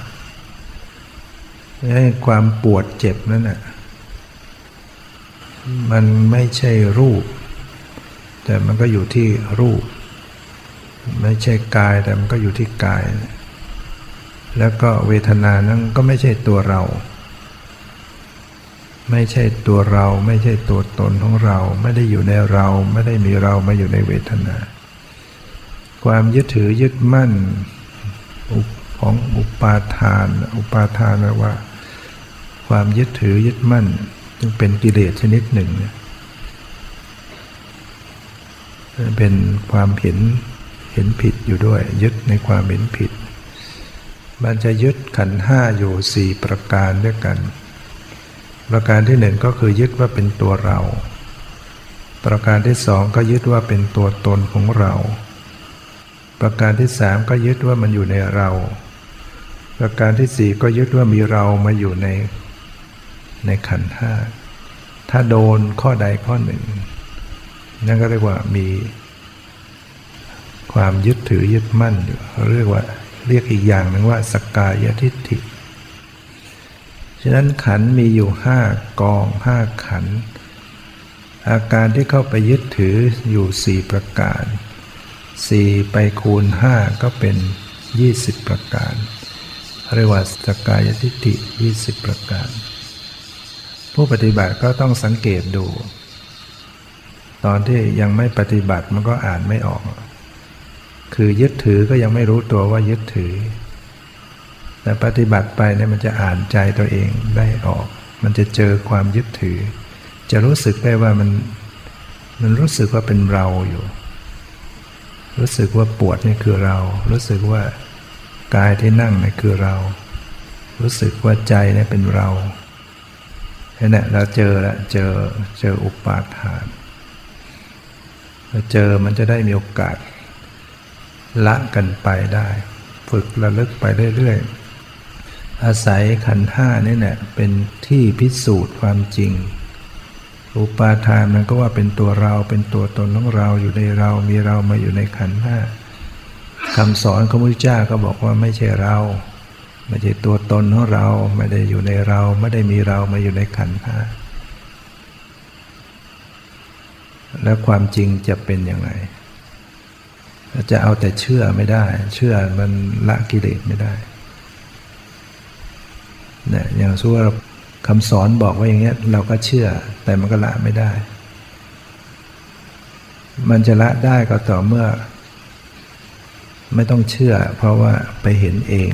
ความปวดเจ็บนั่นน่ะมันไม่ใช่รูป แต่มันก็อยู่ที่รูป ไม่ใช่กายแต่มันก็อยู่ที่กาย แล้วก็เวทนานั้นก็ไม่ใช่ตัวเรา ไม่ใช่ตัวเรา ไม่ใช่ตัวตนของเรา ไม่ได้อยู่ในเรา ไม่ได้มีเรามาอยู่ในเวทนา ความยึดถือยึดมั่นของอุปาทาน อุปาทานว่า ความยึดถือยึดมั่นจึงเป็นกิเลสชนิดหนึ่งเป็นความเห็นเห็นผิดอยู่ด้วย ยึดในความเห็นผิด มันจะยึดขันห้าอยู่สี่ประการด้วยกัน ประการที่หนึ่งก็คือยึดว่าเป็นตัวเรา ประการที่สองก็ยึดว่าเป็นตัวตนของเรา ประการที่สามก็ยึดว่ามันอยู่ในเรา ประการที่สี่ก็ยึดว่ามีเรามาอยู่ใน ในขันห้าถ้าโดนข้อใดข้อหนึ่ง นั่นก็เรียกว่ามี ความยึดถือยึดมั่นอยู่เรียกว่าเรียกอีกอย่างหนึ่งว่าสกกายทิฏฐิ ฉะนั้นขันมีอยู่ห้ากองห้าขัน อาการที่เข้าไปยึดถืออยู่สี่ประการสี่ไปคูณห้าก็เป็นยี่สิบประการเรียกว่าสกกายทิฏฐิยี่สิบประการ ผู้ปฏิบัติก็ต้องสังเกตดู ตอนที่ยังไม่ปฏิบัติมันก็อ่านไม่ออก คือยึดถือก็ยังไม่รู้ตัวว่ายึดถือ แต่ปฏิบัติไปเนี่ยมันจะอ่านใจตัวเองได้ออก มันจะเจอความยึดถือ จะรู้สึกได้ว่ามันมันรู้สึกว่าเป็นเราอยู่ รู้สึกว่าปวดนี่คือเรา รู้สึกว่ากายที่นั่งนี่คือเรา รู้สึกว่าใจนี่เป็นเราแค่นี่ยเราเจอล้วเจอเจออุปาทานเราเจอมันจะได้มีโอกาสละกันไปได้ ฝึกระลึกไปเรื่อยๆ อาศัยขันห้านี่แหละเป็นที่พิสูจน์ความจริง อุปาทานมันก็ว่าเป็นตัวเราเป็นตัวตนของเราอยู่ในเรามีเรามาอยู่ในขันห้าคำสอนของพระพุทธเจ้าก็บอกว่าไม่ใช่เรา ไม่ใช่ตัวตนของเราไม่ได้อยู่ในเราไม่ได้มีเรามาอยู่ในขันธ์ห้าแล้วความจริงจะเป็นอย่างไรจะเอาแต่เชื่อไม่ได้ เชื่อมันละกิเลสไม่ได้ นี่ยอย่างสู้ว่าคำสอนบอกว่าอย่างเงี้ยเราก็เชื่อ แต่มันก็ละไม่ได้ มันจะละได้ก็ต่อเมื่อ ไม่ต้องเชื่อ เพราะว่าไปเห็นเอง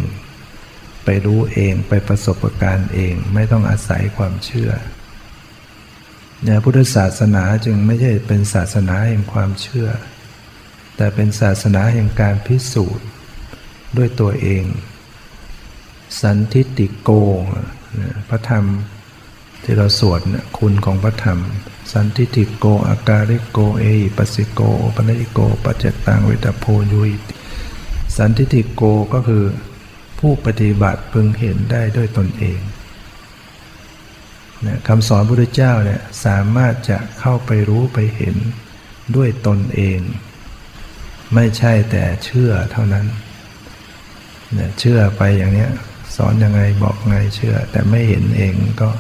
ไปรู้เองไปประสบการณ์เอง ไม่ต้องอาศัยความเชื่อเนี่ยพุทธศาสนาจึงไม่ใช่เป็นศาสนาแห่งความเชื่อ แต่เป็นศาสนาแห่งการพิสูจน์ด้วยตัวเอง สันทิติโก พระธรรมที่เราสวดคุณของพระธรรม สันทิติโก อาการิโก เอปัสิโกปนิโก ปัจจตังเวตโพยุยสันทิติโกก็คือผู้ปฏิบัติพึงเห็นได้ด้วยตนเองนะคำสอนพระพุทธเจ้าเนี่ยสามารถจะเข้าไปรู้ไปเห็นด้วยตนเอง ไม่ใช่แต่เชื่อเท่านั้นเนี่ยเชื่อไปอย่างเนี้ย สอนยังไงบอกไงเชื่อ แต่ไม่เห็นเองก็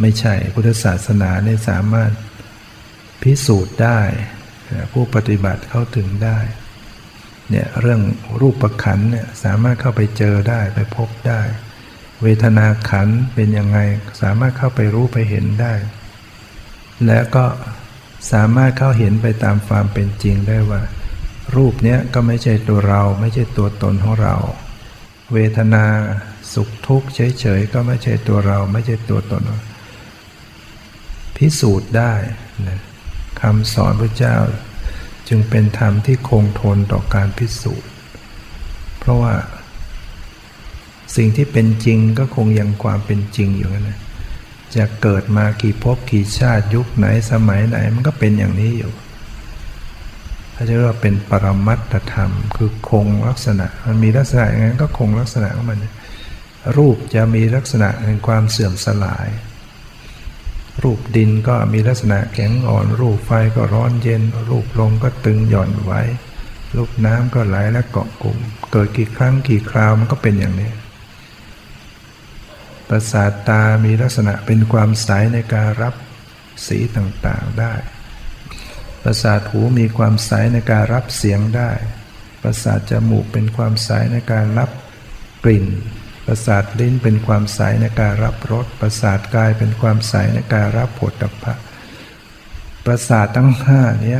ไม่ใช่พุทธศาสนาเนี่ยสามารถพิสูจน์ได้ ผู้ปฏิบัติเข้าถึงได้เนี่ยเรื่องรูปประขันเนี่ยสามารถเข้าไปเจอได้ไปพบได้ เวทนาขันเป็นยังไงสามารถเข้าไปรู้ไปเห็นได้ และก็สามารถเข้าเห็นไปตามความเป็นจริงได้ว่า รูปเนี้ยก็ไม่ใช่ตัวเราไม่ใช่ตัวตนของเรา เวทนาสุขทุกข์เฉยๆก็ไม่ใช่ตัวเราไม่ใช่ตัวตน พิสูจน์ได้นะคำสอนพระเจ้า จึงเป็นธรรมที่คงทนต่อการพิสูจน์ เพราะว่าสิ่งที่เป็นจริงก็คงยังความเป็นจริงอยู่นะจะเกิดมากี่ภพกี่ชาติยุคไหนสมัยไหนมันก็เป็นอย่างนี้อยู่ ถ้าจะเรียกว่าเป็นปรมัตถธรรม คือคงลักษณะ มันมีลักษณะอย่างนั้นก็คงลักษณะของมัน รูปจะมีลักษณะแห่งความเสื่อมสลาย รูปดินก็มีลักษณะแข็งอ่อน รูปไฟก็ร้อนเย็น รูปลมก็ตึงหย่อนไว้ รูปน้ำก็ไหลและเกาะกลุ่ม เกิดกี่ครั้งกี่คราวมันก็เป็นอย่างนี้ประสาทตามีลักษณะเป็นความใสในการรับสีต่างๆได้ ประสาทหูมีความใสในการรับเสียงได้ ประสาทจมูกเป็นความใสในการรับกลิ่น ประสาทลิ้นเป็นความใสในการรับรส ประสาทกายเป็นความใสในการรับผลตภะประสาททั้งห้านี้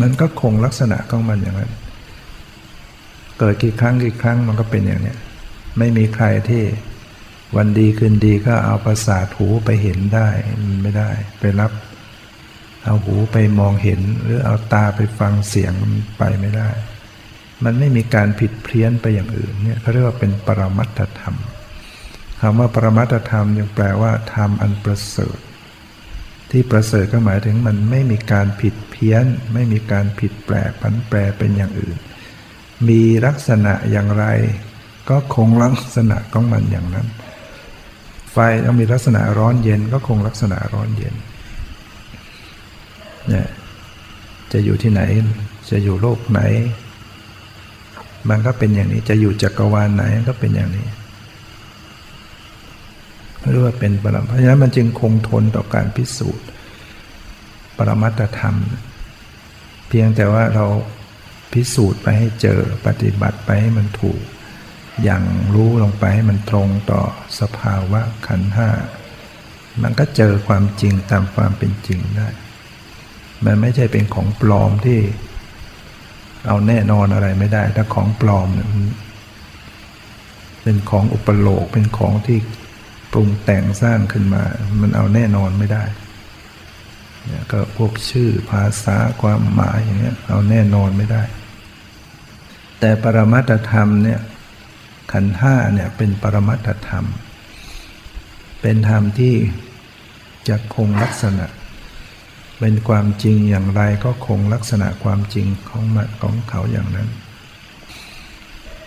มันก็คงลักษณะของมันอย่างนั้น เกิดกี่ครั้งกี่ครั้งมันก็เป็นอย่างนี้ไม่มีใครที่วันดีคืนดีก็เอาประสาทหูไปเห็นได้มันไม่ได้ ไปรับ เอาหูไปมองเห็น หรือเอาตาไปฟังเสียงมันไปไม่ได้ มันไม่มีการผิดเพี้ยนไปอย่างอื่นเนี่ยเขาเรียกว่าเป็นปรมัตถธรรมคำว่าปรมัตถธรรมยังแปลว่าธรรมอันประเสริฐ ที่ประเสริฐก็หมายถึงมันไม่มีการผิดเพี้ยน ไม่มีการผิดแปลผันแปรเป็นอย่างอื่น มีลักษณะอย่างไร ก็คงลักษณะของมันอย่างนั้น ไฟต้องมีลักษณะร้อนเย็นก็คงลักษณะร้อนเย็น เนี่ยจะอยู่ที่ไหน จะอยู่โลกไหน มันก็เป็นอย่างนี้ จะอยู่จักรวาลไหนก็เป็นอย่างนี้เรียกว่าเป็นปรมเพราะฉะนั้นมันจึงคงทนต่อการพิสูจน์ ปรมัตธรรม เพียงแต่ว่าเราพิสูจน์ไปให้เจอปฏิบัติไปให้มันถูก อย่างรู้ลงไปให้มันตรงต่อสภาวะขันห้า มันก็เจอความจริงตามความเป็นจริงได้ มันไม่ใช่เป็นของปลอมที่เอาแน่นอนอะไรไม่ได้ ถ้าของปลอมเนี่ยเป็นของอุปโลกเป็นของที่ปรุงแต่งสร้างขึ้นมา มันเอาแน่นอนไม่ได้เนี่ยก็พวกชื่อภาษาความหมายอย่างเงี้ยเอาแน่นอนไม่ได้ แต่ปรมัตธรรมเนี่ยขันห้าเนี่ยเป็นปรมัตธรรม เป็นธรรมที่จะคงลักษณะ เป็นความจริงอย่างไรก็คงลักษณะความจริงของของเขาอย่างนั้น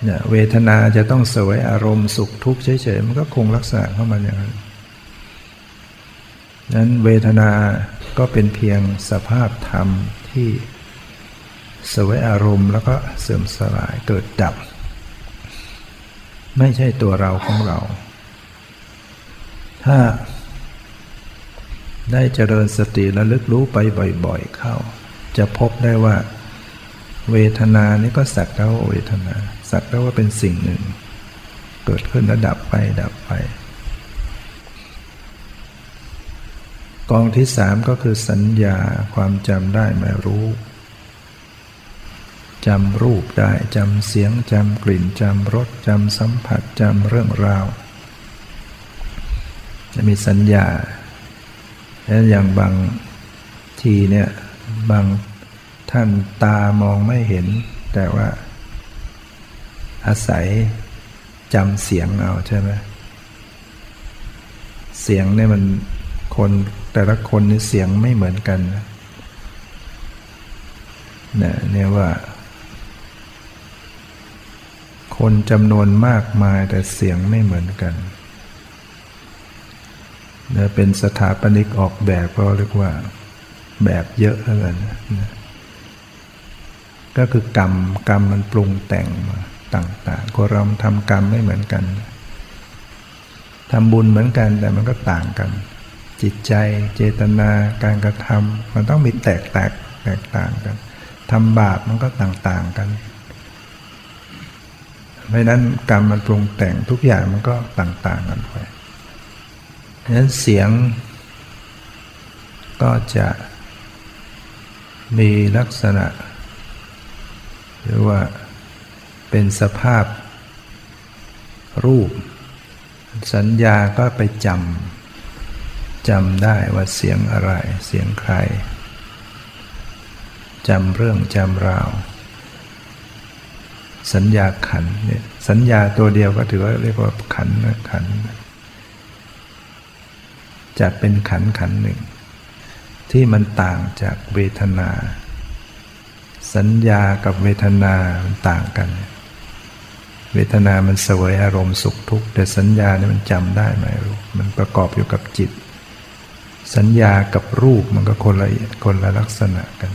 เนี่ยเวทนาจะต้องเสวยอารมณ์สุขทุกข์เฉยๆมันก็คงลักษณะของมันอย่างนั้นนั้นเวทนาก็เป็นเพียงสภาพธรรมที่เสวยอารมณ์แล้วก็เสื่อมสลายเกิดดับ ไม่ใช่ตัวเราของเรา ถ้า ได้เจริญสติระลึกรู้ไปบ่อยๆเข้า จะพบได้ว่า เวทนานี้ก็สักแล้วเวทนา สักแล้วว่าเป็นสิ่งหนึ่ง เกิดขึ้นแล้วดับไปดับไปกองที่สามก็คือสัญญาความจำได้มารู้จำรูปได้จำเสียงจำกลิ่นจำรสจำสัมผัสจำเรื่องราว จะมีสัญญา แล้วอย่างบางทีเนี่ยบางท่านตามองไม่เห็น แต่ว่า อาศัยจำเสียงเอาใช่ไหมเสียงเนี่ยมันคนแต่ละคนนี่เสียงไม่เหมือนกันนะเนี่ยว่า คนจำนวนมากมายแต่เสียงไม่เหมือนกัน เป็นสถาปนิกออกแบบก็เรียกว่าแบบเยอะแล้วกันนะก็คือกรรมกรรมมันปรุงแต่งมาต่างๆคนเราทำกรรมไม่เหมือนกันทำบุญเหมือนกันแต่มันก็ต่างกัน จิตใจเจตนาการกระทำมันต้องมีแตกแตกแตกต่างกันทำบาปมันก็ต่างๆกันเพราะนั้นกรรมมันปรุงแต่งทุกอย่างมันก็ต่างๆกันไป ฉะนั้นเสียงก็จะมีลักษณะ หรือว่าเป็นสภาพรูป สัญญาก็ไปจำจำได้ว่าเสียงอะไรเสียงใครจำเรื่องจำราว สัญญาขันเนี่ยสัญญาตัวเดียวก็ถือว่าเรียกว่าขันนะขัน จะเป็นขันขันหนึ่ง ที่มันต่างจากเวทนา สัญญากับเวทนามันต่างกัน เวทนามันสวยอารมณ์สุขทุกข์แต่สัญญาเนี่ยมันจำได้ไหมรู้มันประกอบอยู่กับจิต สัญญากับรูปมันก็คนละคนละลักษณะกัน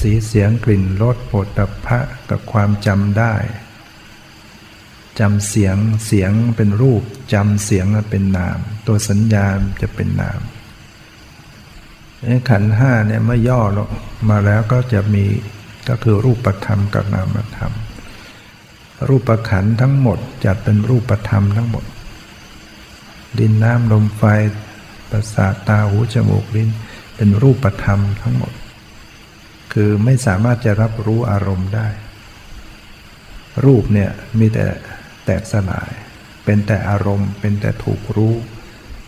สีเสียงกลิ่นรสโผฏฐัพพะกับความจำได้ จำเสียงเสียงเป็นรูปจำเสียงเป็นนาม ตัวสัญญาจะเป็นนามขันห้าเนี่ยเมื่อย่อลงมาแล้วก็จะมีก็คือรูปธรรมกับนามธรรม รูปขันทั้งหมดจะเป็นรูปธรรมทั้งหมด ดินน้ำลมไฟประสาทตาหูจมูกลิ้นเป็นรูปธรรมทั้งหมด คือไม่สามารถจะรับรู้อารมณ์ได้ รูปเนี่ยมีแต่ แตกสลาย เป็นแต่อารมณ์ เป็นแต่ถูกรู้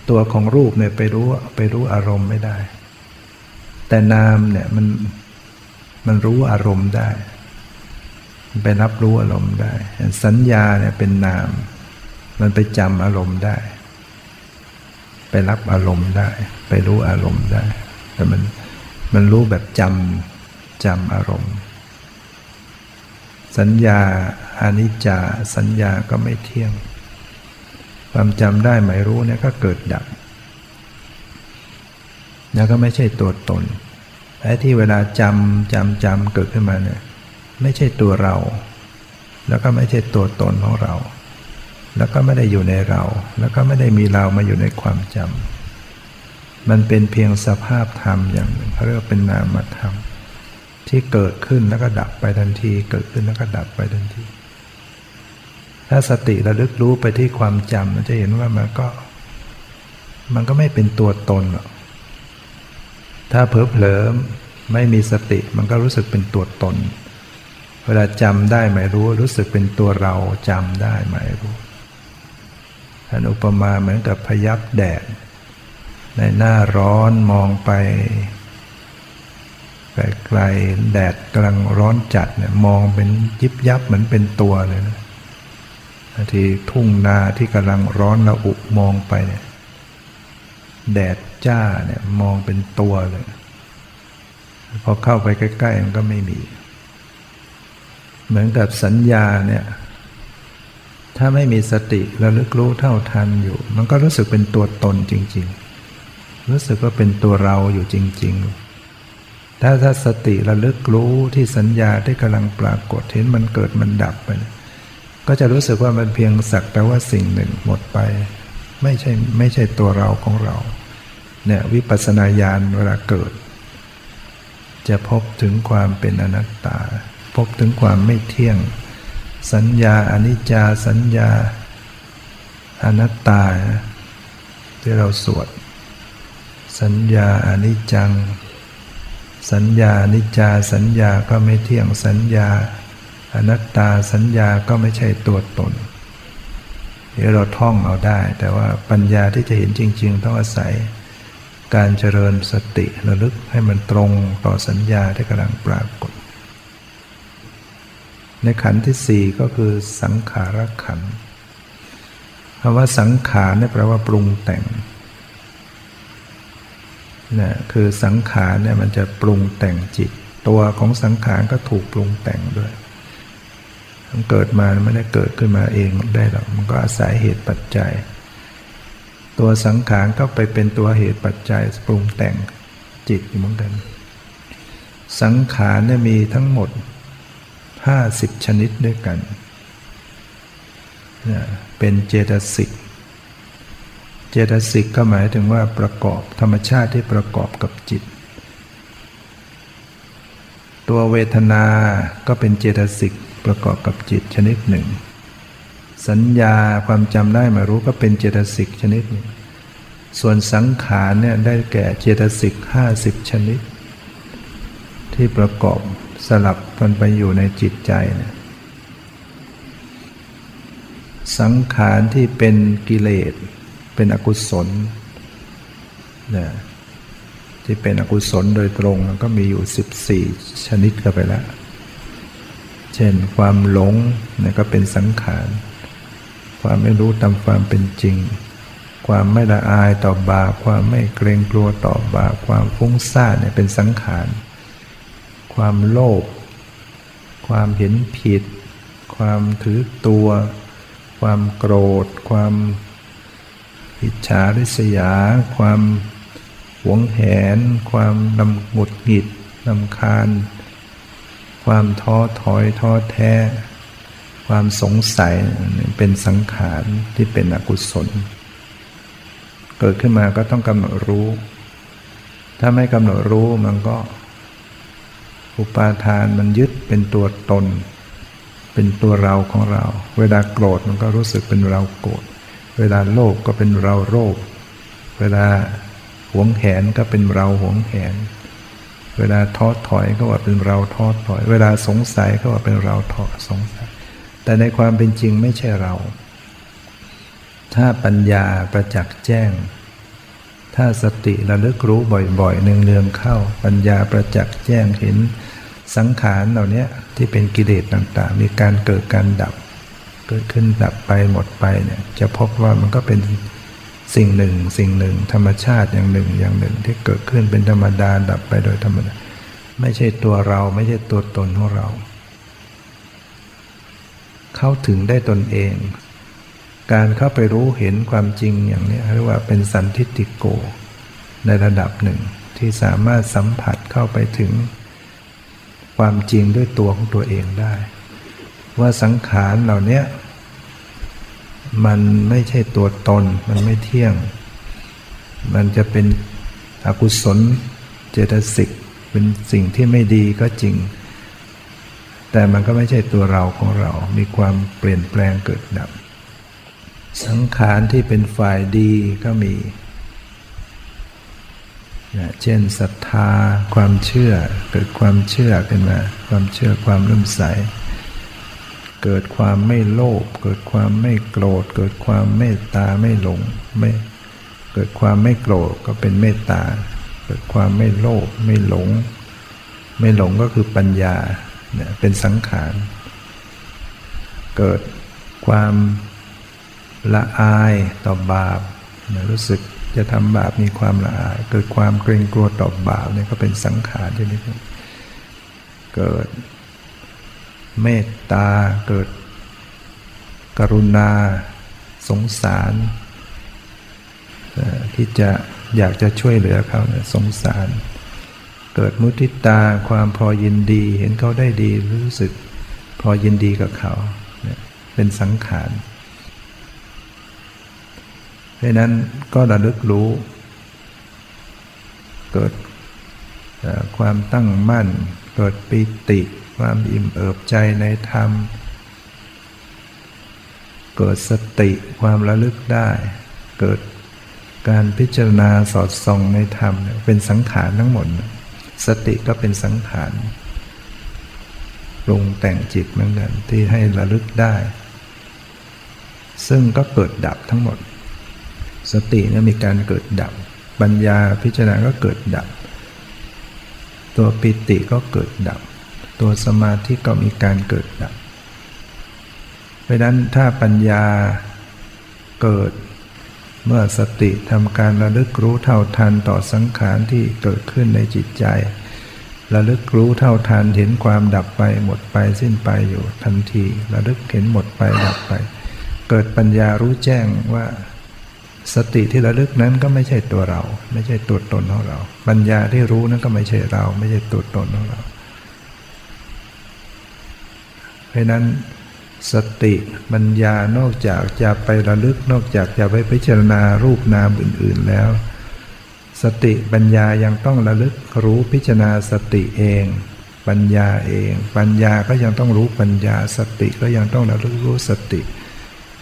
ตัวของรูปเนี่ยไปรู้ไปรู้อารมณ์ไม่ได้ แต่นามเนี่ยมันมันรู้อารมณ์ได้ไปรับรู้อารมณ์ได้ สัญญาเนี่ยเป็นนาม มันไปจำอารมณ์ได้ ไปรับอารมณ์ได้ ไปรู้อารมณ์ได้ แต่มันมันรู้แบบจำจำอารมณ์ สัญญาอนิจจาสัญญาก็ไม่เที่ยง ความจำได้หมายรู้เนี่ยก็เกิดดับ แล้วก็ไม่ใช่ตัวตนไอ้ที่เวลาจำจำจำเกิดขึ้นมาเนี่ยไม่ใช่ตัวเรา แล้วก็ไม่ใช่ตัวตนของเรา แล้วก็ไม่ได้อยู่ในเรา แล้วก็ไม่ได้มีเรามาอยู่ในความจำมันเป็นเพียงสภาพธรรมอย่างหนึ่งเขาเรียกว่าเป็นนามธรรม ที่เกิดขึ้นแล้วก็ดับไปทันที เกิดขึ้นแล้วก็ดับไปทันที ถ้าสติระลึกรู้ไปที่ความจำมันจะเห็นว่ามันก็ มันก็ไม่เป็นตัวตนหรอกถ้าเผลอเผลอไม่มีสติมันก็รู้สึกเป็นตัวตน เวลาจำได้หมายรู้รู้สึกเป็นตัวเราจำได้หมายรู้ท่านอุปมาเหมือนกับพยับแดดในหน้าร้อนมองไป ไกลๆแดดกำลังร้อนจัดเนี่ยมองเป็นยิบยับเหมือนเป็นตัวเลยนะทีทุ่งนาที่กำลังร้อนระอุมองไปเนี่ยแดดจ้าเนี่ยมองเป็นตัวเลยพอเข้าไปใกล้ๆมันก็ไม่มี เหมือนกับสัญญาเนี่ยถ้าไม่มีสติระลึกรู้เท่าทันอยู่ มันก็รู้สึกเป็นตัวตนจริง ๆ รู้สึกว่าเป็นตัวเราอยู่จริง ๆ ถ้าถ้าสติระลึกรู้ที่สัญญาที่กำลังปรากฏเห็นมันเกิดมันดับไป ก็จะรู้สึกว่ามันเพียงสักแต่ว่าสิ่งหนึ่งหมดไป ไม่ใช่ไม่ใช่ตัวเราของเราเนี่ยวิปัสสนาญาณเวลาเกิด จะพบถึงความเป็นอนัตตา พบถึงความไม่เที่ยง สัญญาอนิจจาสัญญาอนัตตาที่เราสวด สัญญาอนิจจัง สัญญานิจาสัญญาก็ไม่เที่ยงสัญญา อนัตตาสัญญาก็ไม่ใช่ตัวตนเดี๋ยวเราท่องเอาได้ แต่ว่าปัญญาที่จะเห็นจริง ๆ ต้องอาศัย การเจริญสติระลึกให้มันตรงต่อสัญญาที่กำลังปรากฏ ในขันที่สี่ก็คือสังขารขันคำว่าสังขารนี่แปลว่าปรุงแต่ง นะคือสังขารเนี่ยมันจะปรุงแต่งจิต ตัวของสังขารก็ถูกปรุงแต่งด้วย มันเกิดมาไม่ได้เกิดขึ้นมาเองได้หรอกมันก็อาศัยเหตุปัจจัย ตัวสังขารก็ไปเป็นตัวเหตุปัจจัยปรุงแต่งจิตเหมือนกัน สังขารเนี่ยมีทั้งหมด 50 ชนิดด้วยกันเป็นเจตสิก จตสิกก็หมายถึงว่าประกอบธรรมชาติที่ประกอบกับจิต ตัวเวทนาก็เป็นเจตสิกประกอบกับจิตชนิดหนึ่ง สัญญาความจำได้มารู้ก็เป็นเจตสิกชนิดหนึ่ง ส่วนสังขารเนี่ยได้แก่เจตสิกห้าสิบชนิด ที่ประกอบสลับกันไปอยู่ในจิตใจเนี่ยสังขารที่เป็นกิเลส เป็นอกุศลนะที่เป็นอกุศลโดยตรงก็มีอยู่ 14 ชนิดก็ไปแล้ว เช่นความหลงนี่ก็เป็นสังขาร ความไม่รู้ตามความเป็นจริง ความไม่ละอายต่อบาปความไม่เกรงกลัวต่อบาปความฟุ้งซ่านเนี่ยเป็นสังขาร ความโลภ ความเห็นผิด ความถือตัว ความโกรธ ความ อิจฉาริษยา ความหวงแหน ความนำหงุดหงิดนำคาญ ความท้อถอยท้อแท้ ความสงสัยเป็นสังขารที่เป็นอกุศล เกิดขึ้นมาก็ต้องกำหนดรู้ ถ้าไม่กำหนดรู้มันก็ อุปาทานมันยึดเป็นตัวตน เป็นตัวเราของเรา เวลาโกรธมันก็รู้สึกเป็นเราโกรธ เวลาโลภก็เป็นเราโลภเวลาหวงแหนก็เป็นเราหวงแหน เวลาท้อถอยก็ว่าเป็นเราท้อถอย เวลาสงสัยก็ว่าเป็นเราท้อสงสัย แต่ในความเป็นจริงไม่ใช่เรา ถ้าปัญญาประจักษ์แจ้ง ถ้าสติระลึกรู้บ่อยๆเนืองๆเข้า ปัญญาประจักษ์แจ้งเห็นสังขารเหล่านี้ที่เป็นกิเลสต่างๆ มีการเกิดการดับ เกิดขึ้นดับไปหมดไปเนี่ยจะพบว่ามันก็เป็นสิ่งหนึ่ง สิ่งหนึ่ง ธรรมชาติอย่างหนึ่งอย่างหนึ่ง ที่เกิดขึ้นเป็นธรรมดาดับไปโดยธรรมดาไม่ใช่ตัวเราไม่ใช่ตัวตนของเรา เข้าถึงได้ตนเอง การเข้าไปรู้เห็นความจริงอย่างนี้เรียกว่าเป็นสันทิฏฐิโก ในระดับหนึ่งที่สามารถสัมผัสเข้าไปถึง ความจริงด้วยตัวของตัวเองได้ ว่าสังขารเหล่านี้มันไม่ใช่ตัวตน มันไม่เที่ยง มันจะเป็นอกุศลเจตสิก เป็นสิ่งที่ไม่ดีก็จริง แต่มันก็ไม่ใช่ตัวเราของเรา มีความเปลี่ยนแปลงเกิดดับ สังขารที่เป็นฝ่ายดีก็มีนะเช่นศรัทธาความเชื่อเกิดความเชื่อขึ้นมา ความเชื่อความเลื่อมใส เกิดความไม่โลภเกิดความไม่โกรธ เกิดความเมตตาไม่หลงไม่เกิดความไม่โกรธก็เป็นเมตตา เกิดความไม่โลภไม่หลง ไม่หลงก็คือปัญญาเนี่ยเป็นสังขาร เกิดความละอายต่อบาปรู้สึกจะทำบาปมีความละอาย เกิดความเกรงกลัวต่อบาปเนี่ยก็เป็นสังขารที่นี้เกิด เมตตาเกิด กรุณา สงสาร ที่จะอยากจะช่วยเหลือเขาสงสาร เกิดมุทิตาความพอยินดี เห็นเขาได้ดีรู้สึก พอยินดีกับเขาเป็นสังขารเพราะนั้นก็ระลึกรู้ เกิดความตั้งมั่น เกิดปิติ ความอิ่มเอิบใจในธรรม เกิดสติความระลึกได้ เกิดการพิจารณาสอดส่องในธรรมเป็นสังขารทั้งหมด สติก็เป็นสังขารปรุงแต่งจิตเหมือนกันที่ให้ระลึกได้ ซึ่งก็เกิดดับทั้งหมด สติเนี่ยมีการเกิดดับ ปัญญาพิจารณาก็เกิดดับ ตัวปิติก็เกิดดับ ตัวสมาธิก็มีการเกิดดับเพราะนั้นถ้าปัญญาเกิดเมื่อสติทำการระลึกรู้เท่าทันต่อสังขารที่เกิดขึ้นในจิตใจ ระลึกรู้เท่าทันเห็นความดับไปหมดไปสิ้นไปอยู่ทันทีระลึกเห็นหมดไปดับไป เกิดปัญญารู้แจ้งว่า สติที่ระลึกนั้นก็ไม่ใช่ตัวเรา ไม่ใช่ตัวตนของเรา ปัญญาที่รู้นั้นก็ไม่ใช่เรา ไม่ใช่ตัวตนของเรา เพ ราะนั้นสติปัญญานอกจากจะไประลึกนอกจากจะไปพิจารณารูปนามอื่น ๆแล้ว สติปัญญายังต้องระลึกรู้พิจารณาสติเอง ปัญญาเอง ปัญญาก็ยังต้องรู้ปัญญา สติก็ยังต้องระลึกรู้สติ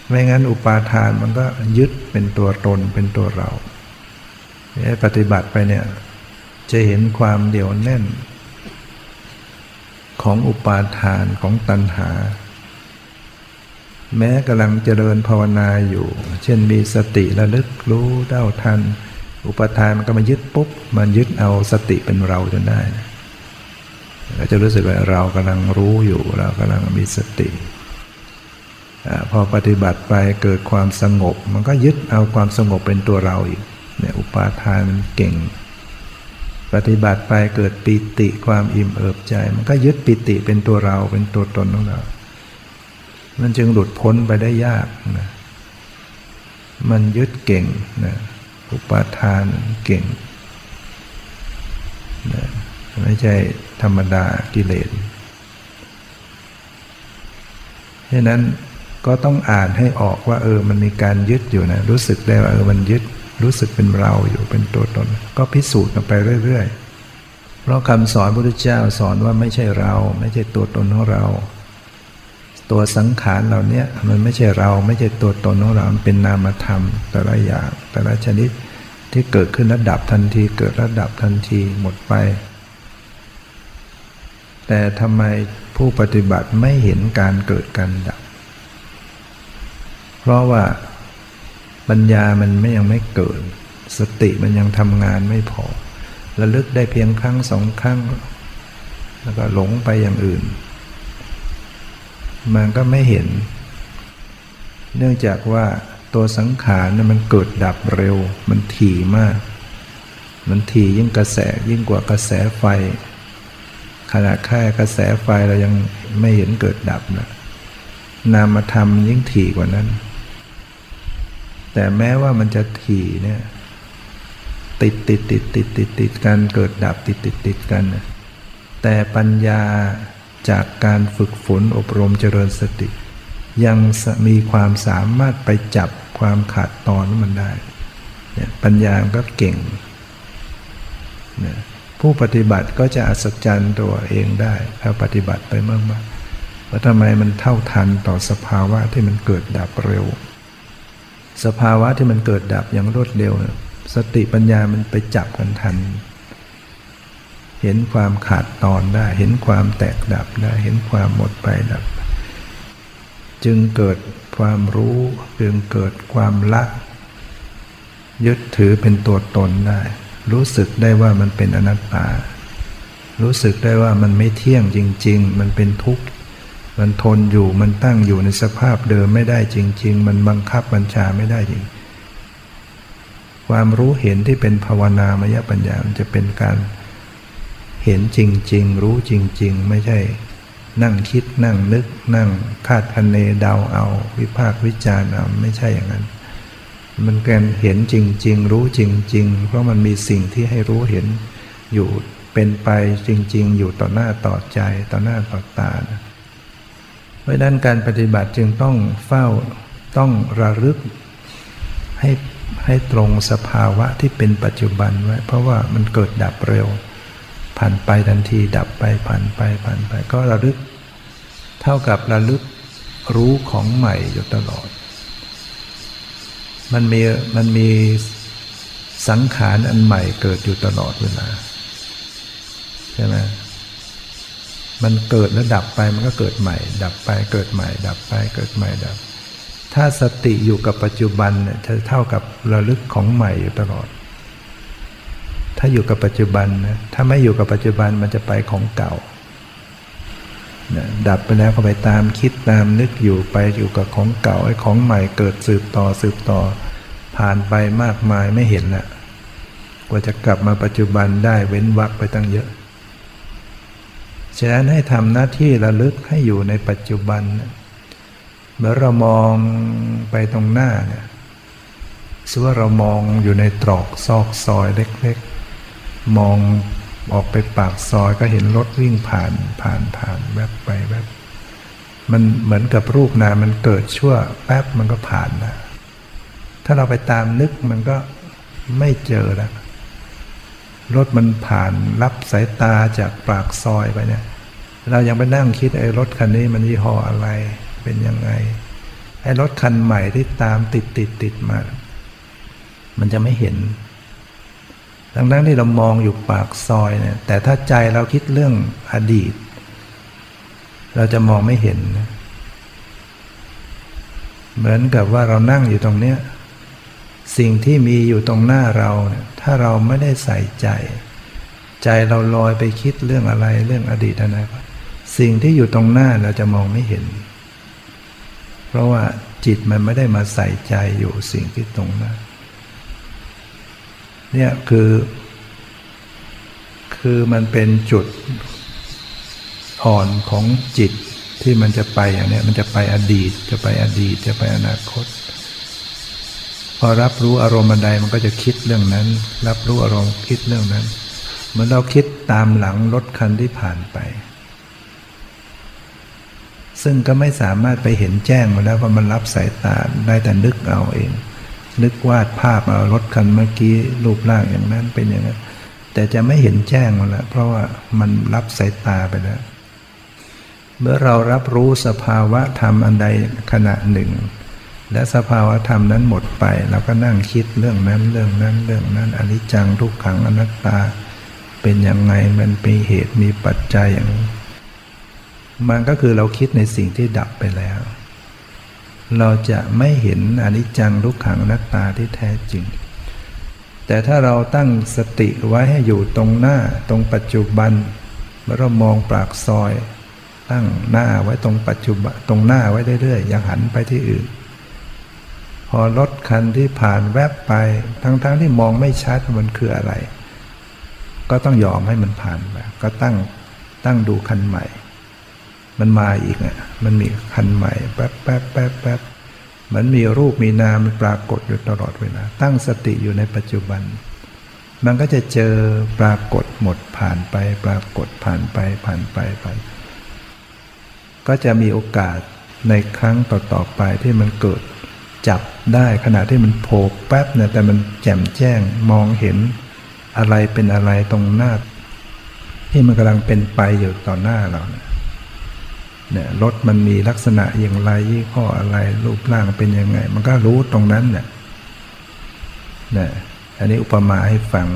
ไม่งั้นอุปาทานมันก็ยึดเป็นตัวตนเป็นตัวเราปฏิบัติไปเนี่ยจะเห็นความเดี่ยวแน่น ของอุปาทานของตัณหา แม้กำลังเจริญภาวนาอยู่ เช่นมีสติระลึกรู้เด้าทัน อุปทานมันก็มายึดปุ๊บ มันยึดเอาสติเป็นเราจนได้ก็จะรู้สึกว่าเรากำลังรู้อยู่ เรากำลังมีสติพอปฏิบัติไปเกิดความสงบ มันก็ยึดเอาความสงบเป็นตัวเราอีกเนี่ยอุปาทานมันเก่ง ปฏิบัติไปเกิดปิติความอิ่มเอิบใจ มันก็ยึดปิติเป็นตัวเราเป็นตัวตนของเรา มันจึงหลุดพ้นไปได้ยากนะมันยึดเก่งนะอุปาทานเก่งนะไม่ใช่ธรรมดากิเลสฉะนั้นก็ต้องอ่านให้ออกว่าเออมันมีการยึดอยู่นะ รู้สึกได้ว่าเออมันยึด รู้สึกเป็นเราอยู่เป็นตัวตน ก็พิสูจน์กันไปเรื่อยๆ เพราะคำสอนพระพุทธเจ้าสอนว่าไม่ใช่เรา ไม่ใช่ตัวตนของเรา ตัวสังขารเหล่านี้มันไม่ใช่เราไม่ใช่ตัวตนของเราเป็นนามธรรม แต่ละอย่าง แต่ละชนิดที่เกิดขึ้นระดับทันที เกิดระดับทันทีหมดไป แต่ทำไมผู้ปฏิบัติไม่เห็นการเกิดการดับ เพราะว่า ปัญญามันไม่ยังไม่เกิด สติมันยังทำงานไม่พอระลึกได้เพียงครั้งสองครั้ง แล้วก็หลงไปอย่างอื่น มันก็ไม่เห็น เนื่องจากว่าตัวสังขารนี่มันเกิดดับเร็ว มันถี่มาก มันถี่ยิ่งกระแสยิ่งกว่ากระแสไฟ ขณะแค่กระแสไฟเรายังไม่เห็นเกิดดับนะนามธรรมยิ่งถี่กว่านั้น แต่แม้ว่ามันจะถี่เนี่ย ติดติดติดติดติดติดกันเกิดดับติดติดติดกัน แต่ปัญญาจากการฝึกฝนอบรมเจริญสติ ยังมีความสามารถไปจับความขาดตอนมันได้เนี่ยปัญญาก็เก่งเนี่ยผู้ปฏิบัติก็จะอัศจรรย์ตัวเองได้ ถ้าปฏิบัติไปมากๆว่าทำไมมันเท่าทันต่อสภาวะที่มันเกิดดับเร็ว สภาวะที่มันเกิดดับอย่างรวดเร็ว สติปัญญามันไปจับกันทัน เห็นความขาดตอนได้ เห็นความแตกดับได้ เห็นความหมดไปดับ จึงเกิดความรู้จึงเกิดความละ ยึดถือเป็นตัวตนได้ รู้สึกได้ว่ามันเป็นอนัตตา รู้สึกได้ว่ามันไม่เที่ยงจริง ๆ มันเป็นทุกข์ มันทนอยู่มันตั้งอยู่ในสภาพเดิมไม่ได้จริง ๆ มันบังคับบัญชาไม่ได้จริง ความรู้เห็นที่เป็นภาวนามยปัญญามันจะเป็นการเห็นจริง ๆ รู้จริง ๆ ไม่ใช่ นั่งคิดนั่งนึก นั่งคาดคะเนเดาเอา วิพากษ์วิจารณ์เอาไม่ใช่อย่างนั้น มันการเห็นจริง ๆ รู้จริง ๆ เพราะมันมีสิ่งที่ให้รู้เห็นอยู่เป็นไปจริง ๆ อยู่ต่อหน้าต่อใจต่อหน้าต่อตานะ เพราะนั้นการปฏิบัติจึงต้องเฝ้าต้องระลึกให้ให้ตรงสภาวะที่เป็นปัจจุบันไว้ เพราะว่ามันเกิดดับเร็ว ผ่านไปทันทีดับไปผ่านไปผ่านไป ก็ระลึก เท่ากับระลึกรู้ของใหม่อยู่ตลอด มันมีมันมีสังขารอันใหม่เกิดอยู่ตลอดเวลาใช่ไหม มันเกิดแล้วดับไปมันก็เกิดใหม่ ดับไปเกิดใหม่ ดับไปเกิดใหม่ดับ ถ้าสติอยู่กับปัจจุบันเนี่ยจะเท่ากับระลึกของใหม่อยู่ตลอด ถ้าอยู่กับปัจจุบันนะถ้าไม่อยู่กับปัจจุบันมันจะไปของเก่านะดับไปแล้วก็ไปตามคิดตามนึกอยู่ไปอยู่กับของเก่าไอ้ของใหม่เกิดสืบต่อสืบต่อ ผ่านไปมากมายไม่เห็นละกว่าจะกลับมาปัจจุบันได้เว้นวักไปตั้งเยอะ ฉะนั้นให้ทำหน้าที่ระลึกให้อยู่ในปัจจุบันเมื่อเรามองไปตรงหน้าเนี่ยสว่าเรามองอยู่ในตรอกซอกซอยเล็กๆ มองออกไปปากซอยก็เห็นรถวิ่งผ่านผ่านผ่านแวบไปแวบมันเหมือนกับรูปนามมันเกิดชั่วแป๊บมันก็ผ่านนะถ้าเราไปตามนึกมันก็ไม่เจอแล้ว รถมันผ่านรับสายตาจากปากซอยไปเนี่ย เรายังไปนั่งคิดไอ้รถคันนี้มันยี่ห้ออะไร เป็นยังไง ไอ้รถคันใหม่ที่ตามติดติดติดมา มันจะไม่เห็นดังนั้นที่เรามองอยู่ปากซอยเนี่ย แต่ถ้าใจเราคิดเรื่องอดีต เราจะมองไม่เห็น เหมือนกับว่าเรานั่งอยู่ตรงเนี้ย สิ่งที่มีอยู่ตรงหน้าเราเนี่ยถ้าเราไม่ได้ใส่ใจ ใจเราลอยไปคิดเรื่องอะไรเรื่องอดีตอนาคตสิ่งที่อยู่ตรงหน้าเราจะมองไม่เห็น เพราะว่าจิตมันไม่ได้มาใส่ใจอยู่สิ่งที่ตรงหน้าเนี่ยคือ คือมันเป็นจุดอ่อนของจิตที่มันจะไปอย่างนี้มันจะไปอดีตจะไปอดีตจะไปอนาคต พอรับรู้อารมณ์อันใดมันก็จะคิดเรื่องนั้น รับรู้อารมณ์คิดเรื่องนั้นเหมือนเราคิดตามหลังรถคันที่ผ่านไป ซึ่งก็ไม่สามารถไปเห็นแจ้งมาแล้วว่ามันรับสายตาได้แต่นึกเอาเอง นึกวาดภาพเอารถคันเมื่อกี้รูปร่างอย่างนั้นเป็นอย่างนั้นแต่จะไม่เห็นแจ้งมาแล้วเพราะว่ามันรับสายตาไปแล้ว เมื่อเรารับรู้สภาวะธรรมอันใดขณะหนึ่ง และสภาวะธรรมนั้นหมดไปเราก็นั่งคิดเรื่องนั้นเรื่องนั้นเรื่องนั้นอนิจจังทุกขังอนัตตา เป็นยังไงมันเป็นเหตุมีปัจจัยอย่างนี้มันก็คือเราคิดในสิ่งที่ดับไปแล้ว เราจะไม่เห็นอนิจจังทุกขังอนัตตาที่แท้จริง แต่ถ้าเราตั้งสติไว้ให้อยู่ตรงหน้าตรงปัจจุบันเมื่อเรามองปากซอย ตั้งหน้าไว้ตรงปัจจุบันตรงหน้าไว้เรื่อยๆอย่าหันไปที่อื่น อรถคันที่ผ่านแวบไป ทั้งๆทที่มองไม่ชัดมันคืออะไร ก็ต้องยอมให้มันผ่านไปก็ตั้งตั้งดูคันใหม่ มันมาอีกอะมันมีคันใหม่แป๊บแป๊บแป๊บแป๊บมันมีรูปมีนามปรากฏอยู่ตลอดเวลาตั้งสติอยู่ในปัจจุบัน มันก็จะเจอปรากฏหมดผ่านไป ปรากฏผ่านไปผ่านไปผ่านก็จะมีโอกาสในครั้งต่อๆไปที่มันเกิด จับได้ขณะที่มันโผล่แป๊บเนี่ยแต่มันแจ่มแจ้งมองเห็นอะไรเป็นอะไรตรงหน้า ที่มันกำลังเป็นไปอยู่ต่อหน้าเราเนี่ยรถมันมีลักษณะอย่างไรยี่ห้ออะไรรูปร่างเป็นยังไง มันก็รู้ตรงนั้นเนี่ยนี่อันนี้อุปมาให้ฟัง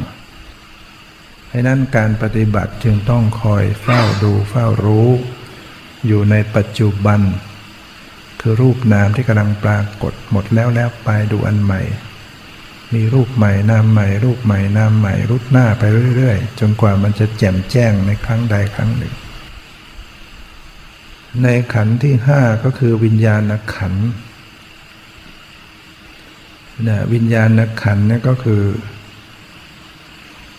ให้นั้นการปฏิบัติจึงต้องคอยเฝ้าดูเฝ้ารู้ อยู่ในปัจจุบัน คือรูปนามที่กำลังปรากฏหมดแล้วแล้วไปดูอันใหม่ มีรูปใหม่นามใหม่ รูปใหม่นามใหม่รูปหน้าไปเรื่อยๆ จนกว่ามันจะแจ่มแจ้งในครั้งใดครั้งหนึ่ง ในขันที่ห้าก็คือวิญญาณขันนะวิญญาณขันนี่ก็คือ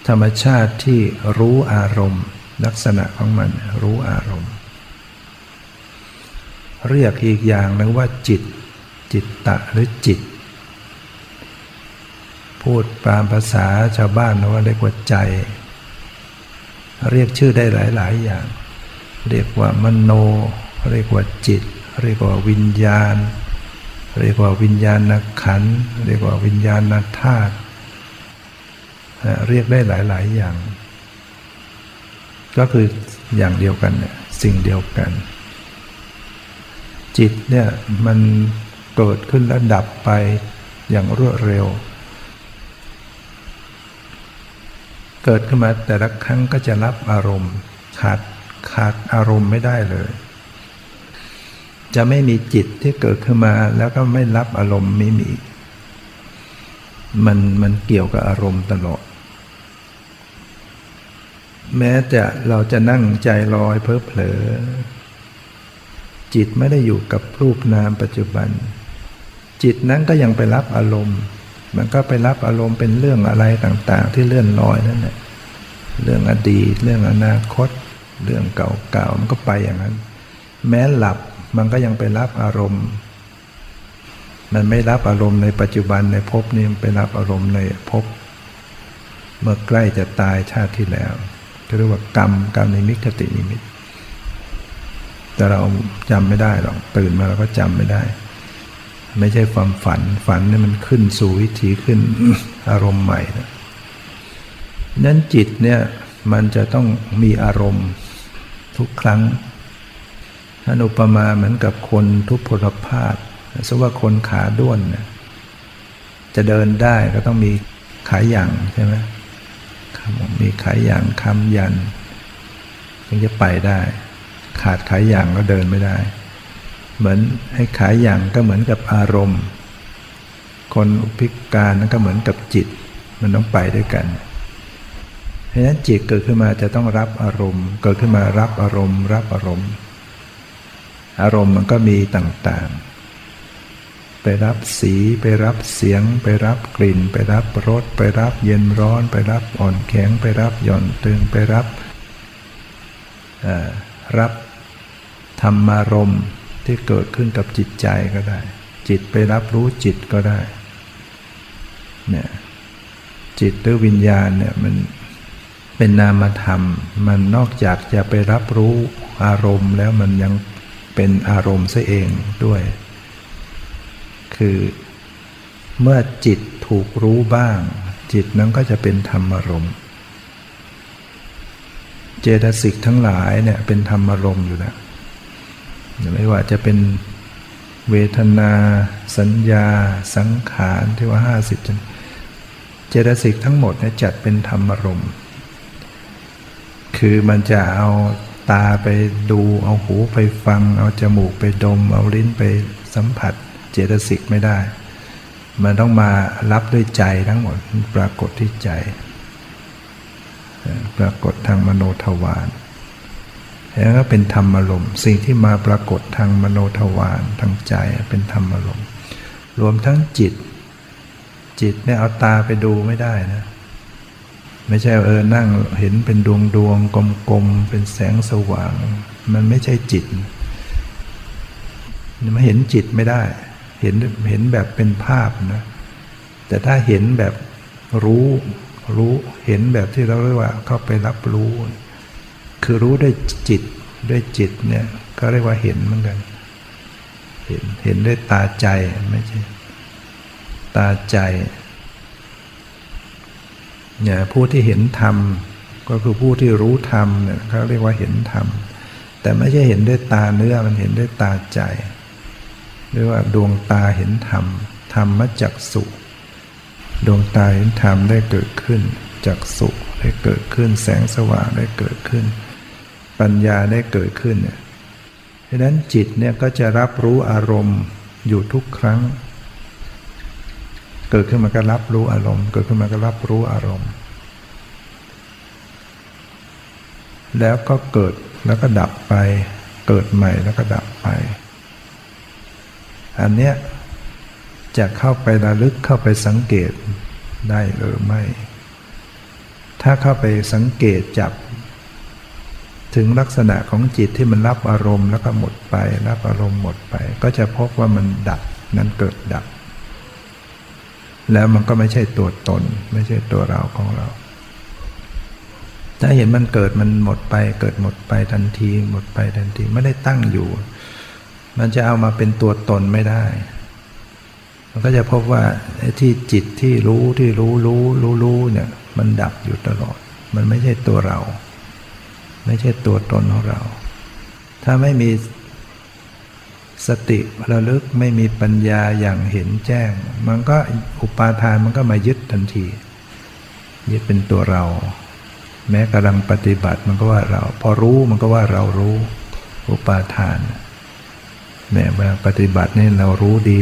ธรรมชาติที่รู้อารมณ์ ลักษณะของมันรู้อารมณ์ เรียกอีกอย่างหนึ่งว่าจิต จิตตะหรือจิต พูดตามภาษาชาวบ้านว่าเรียกว่าใจ เรียกชื่อได้หลาย ๆ อย่าง เรียกว่ามโน เรียกว่าจิต เรียกว่าวิญญาณ เรียกว่าวิญญาณขันเรียกว่าวิญญาณธาตุเรียกได้หลาย ๆ อย่าง ก็คืออย่างเดียวกันเนี่ยสิ่งเดียวกัน จิตเนี่ยมันเกิดขึ้นแล้วดับไปอย่างรวดเร็ว เกิดขึ้นมาแต่ละครั้งก็จะรับอารมณ์ ขาดขาดอารมณ์ไม่ได้เลย จะไม่มีจิตที่เกิดขึ้นมาแล้วก็ไม่รับอารมณ์ไม่มี มันมันเกี่ยวกับอารมณ์ตลอด แม้จะเราจะนั่งใจลอยเพ้อเผลอ จิตไม่ได้อยู่กับรูปนามปัจจุบัน จิตนั้นก็ยังไปรับอารมณ์ มันก็ไปรับอารมณ์เป็นเรื่องอะไรต่างๆ ที่เลื่อนลอยนั่นแหละเรื่องอดีต เรื่องอนาคต เรื่องเก่าๆมันก็ไปอย่างนั้น แม้หลับมันก็ยังไปรับอารมณ์ มันไม่รับอารมณ์ในปัจจุบันในภพนี้มันไปรับอารมณ์ในภพเมื่อใกล้จะตายชาติที่แล้วเรียกว่ากรรมกรรมนิมิตคตินิมิต แต่เราจำไม่ได้หรอกตื่นมาเราก็จำไม่ได้ ไม่ใช่ความฝันฝันนี่มันขึ้นสู่วิถีขึ้นอารมณ์ใหม่นะนั้นจิตเนี่ยมันจะต้องมีอารมณ์ทุกครั้งท่านอุปมาเหมือนกับคนทุพพลภาพสมว่าคนขาด้วนเนี่ยจะเดินได้ก็ต้องมีขาหย่างใช่ไหมมีขาหย่างคำยันถึงจะไปได้ ขาดขาหย่างก็เดินไม่ได้ เหมือนให้ขาหย่างก็เหมือนกับอารมณ์ คนอุพิการนั้นก็เหมือนกับจิต มันต้องไปด้วยกันเพราะฉะนั้นจิตเกิดขึ้นมาจะต้องรับอารมณ์ เกิดขึ้นมารับอารมณ์ รับอารมณ์ อารมณ์มันก็มีต่างๆไปรับสีไปรับเสียง ไปรับกลิ่น ไปรับรสไปรับเย็นร้อน ไปรับอ่อนแข็ง ไปรับหย่อนตึงไปรับรับ ธรรมารมณ์ที่เกิดขึ้นกับจิตใจก็ได้ จิตไปรับรู้จิตก็ได้เนี่ยจิตหรือวิญญาณเนี่ยมันเป็นนามธรรม มันนอกจากจะไปรับรู้อารมณ์แล้วมันยังเป็นอารมณ์ซะเองด้วย คือเมื่อจิตถูกรู้บ้าง จิตนั้นก็จะเป็นธรรมารมณ์เจตสิกทั้งหลายเนี่ยเป็นธรรมารมณ์อยู่แล้ว ไม่ว่าจะเป็นเวทนา สัญญา สังขารที่ว่าห้าสิบเจตสิกทั้งหมดเนี่ยจัดเป็นธรรมารมณ์คือมันจะเอาตาไปดูเอาหูไปฟัง เอาจมูกไปดม เอาลิ้นไปสัมผัส เจตสิกไม่ได้ มันต้องมารับด้วยใจทั้งหมดปรากฏที่ใจ ปรากฏทางมโนทวาร แล้วก็เป็นธรรมอารมณ์สิ่งที่มาปรากฏทางมโนทวารทางใจเป็นธรรมอารมณ์รวมทั้งจิต จิตเนี่ยเอาตาไปดูไม่ได้นะ ไม่ใช่เออนั่งเห็นเป็นดวงดวงกลมๆเป็นแสงสว่าง มันไม่ใช่จิตมันเห็นจิตไม่ได้ เห็นเห็นแบบเป็นภาพนะแต่ถ้าเห็นแบบรู้รู้เห็นแบบที่เราเรียกว่าเข้าไปรับรู้ คือรู้ด้วยจิตด้วยจิตเนี่ยก็เรียกว่าเห็นเหมือนกัน เห็นเห็นด้วยตาใจไม่ใช่ตาใจเนี่ยผู้ที่เห็นธรรม ก็คือผู้ที่รู้ธรรมเนี่ยเขาเรียกว่าเห็นธรรม แต่ไม่ใช่เห็นด้วยตาเนื้อมันเห็นด้วยตาใจเรียกว่าดวงตาเห็นธรรมธรรมจักสุดวงตาเห็นธรรมได้เกิดขึ้นจักสุได้เกิดขึ้นแสงสว่างได้เกิดขึ้น ปัญญาได้เกิดขึ้นเนี่ยเพราะนั้นจิตเนี่ยก็จะรับรู้อารมณ์อยู่ทุกครั้ง เกิดขึ้นมาก็รับรู้อารมณ์ เกิดขึ้นมาก็รับรู้อารมณ์ แล้วก็เกิดแล้วก็ดับไป เกิดใหม่แล้วก็ดับไป อันเนี้ยจะเข้าไประลึกเข้าไปสังเกตได้หรือไม่ ถ้าเข้าไปสังเกตจับ ถึงลักษณะของจิตที่มันรับอารมณ์แล้วก็หมดไป รับอารมณ์หมดไป ก็จะพบว่ามันดับนั้นเกิดดับ แล้วมันก็ไม่ใช่ตัวตน ไม่ใช่ตัวเราของเรา ถ้าเห็นมันเกิดมันหมดไป เกิดหมดไปทันที หมดไปทันทีไม่ได้ตั้งอยู่ มันจะเอามาเป็นตัวตนไม่ได้ มันก็จะพบว่าที่จิตที่รู้ที่รู้รู้รู้รู้เนี่ย มันดับอยู่ตลอด มันไม่ใช่ตัวเรา ไม่ใช่ตัวตนของเรา ถ้าไม่มีสติระลึกไม่มีปัญญาอย่างเห็นแจ้ง มันก็อุปาทานมันก็มายึดทันที ยึดเป็นตัวเรา แม้กำลังปฏิบัติมันก็ว่าเรา พอรู้มันก็ว่าเรารู้ อุปาทานแม้เวลาปฏิบัตินี่เรารู้ดี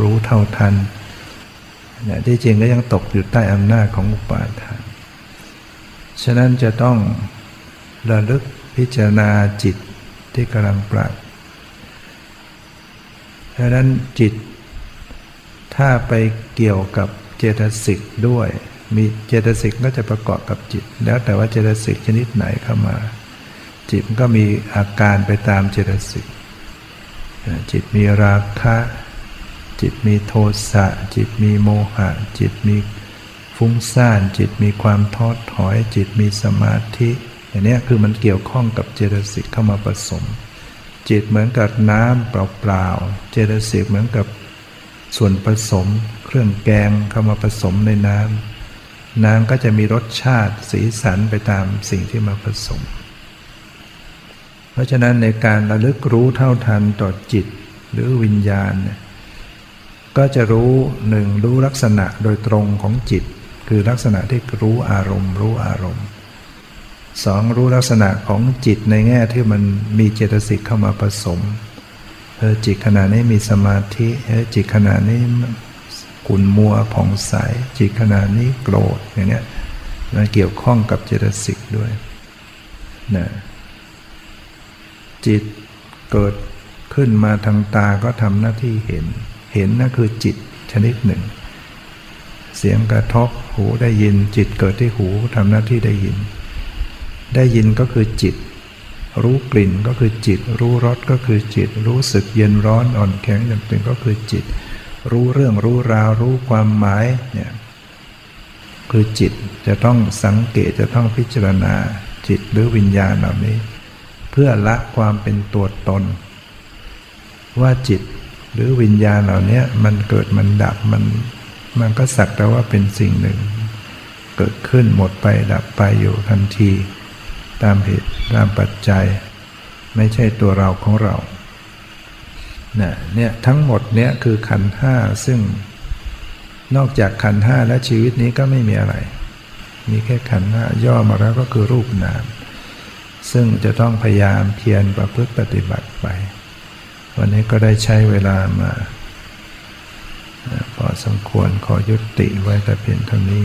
รู้เท่าทันเนี่ยที่จริงก็ยังตกอยู่ใต้อำนาจของอุปาทาน ฉะนั้นจะต้อง ระลึกพิจารณาจิตที่กำลังปรากดังนั้นจิต ถ้าไปเกี่ยวกับเจตสิกด้วย มีเจตสิกก็จะประกอบกับจิต แล้วแต่ว่าเจตสิกชนิดไหนเข้ามา จิตก็มีอาการไปตามเจตสิกจิตมีราคะ จิตมีโทสะ จิตมีโมหะ จิตมีฟุ้งซ่าน จิตมีความท้อถอย จิตมีสมาธิ อย่างนี้คือมันเกี่ยวข้องกับเจตสิกเข้ามาผสม จิตเหมือนกับน้ำเปล่าๆ เจตสิกเหมือนกับส่วนผสม เครื่องแกงเข้ามาผสมในน้ำน้ำก็จะมีรสชาติสีสันไปตามสิ่งที่มาผสม เพราะฉะนั้นในการระลึกรู้เท่าทันต่อจิตหรือวิญญาณเนี่ยก็จะรู้หนึ่งรู้ลักษณะโดยตรงของจิต คือลักษณะที่รู้อารมณ์ รู้อารมณ์ สองรู้ลักษณะของจิตในแง่ที่มันมีเจตสิกเข้ามาผสมเออจิตขณะนี้มีสมาธิเออจิตขณะนี้ขุนมัวผ่องใสจิตขณะนี้โกรธอย่างเนี้ยมันเกี่ยวข้องกับเจตสิกด้วยนะจิตเกิดขึ้นมาทางตาก็ทำหน้าที่เห็น เห็นนั่นคือจิตชนิดหนึ่ง เสียงกระทบหูได้ยินจิตเกิดที่หูทำหน้าที่ได้ยิน ได้ยินก็คือจิต รู้กลิ่นก็คือจิต รู้รสก็คือจิต รู้สึกเย็นร้อนอ่อนแข็งต่างๆก็คือจิต รู้เรื่องรู้ราวรู้ความหมายเนี่ยคือจิตจะต้องสังเกตจะต้องพิจารณาจิตหรือวิญญาณเหล่านี้ เพื่อละความเป็นตัวตน ว่าจิตหรือวิญญาณเหล่านี้มันเกิดมันดับมันมันก็สักแต่ว่าเป็นสิ่งหนึ่ง เกิดขึ้นหมดไปดับไปอยู่ทันที ตามเหตุตามปัจจัย ไม่ใช่ตัวเราของเราเนี่ยเนี่ยทั้งหมดเนี่ยคือขันห้าซึ่งนอกจากขันห้าและชีวิตนี้ก็ไม่มีอะไร มีแค่ขันห้าย่อมาแล้วก็คือรูปนาม ซึ่งจะต้องพยายามเพียรประพฤติปฏิบัติไป วันนี้ก็ได้ใช้เวลามา พอสมควรขอยุติไว้แต่เพียงเท่านี้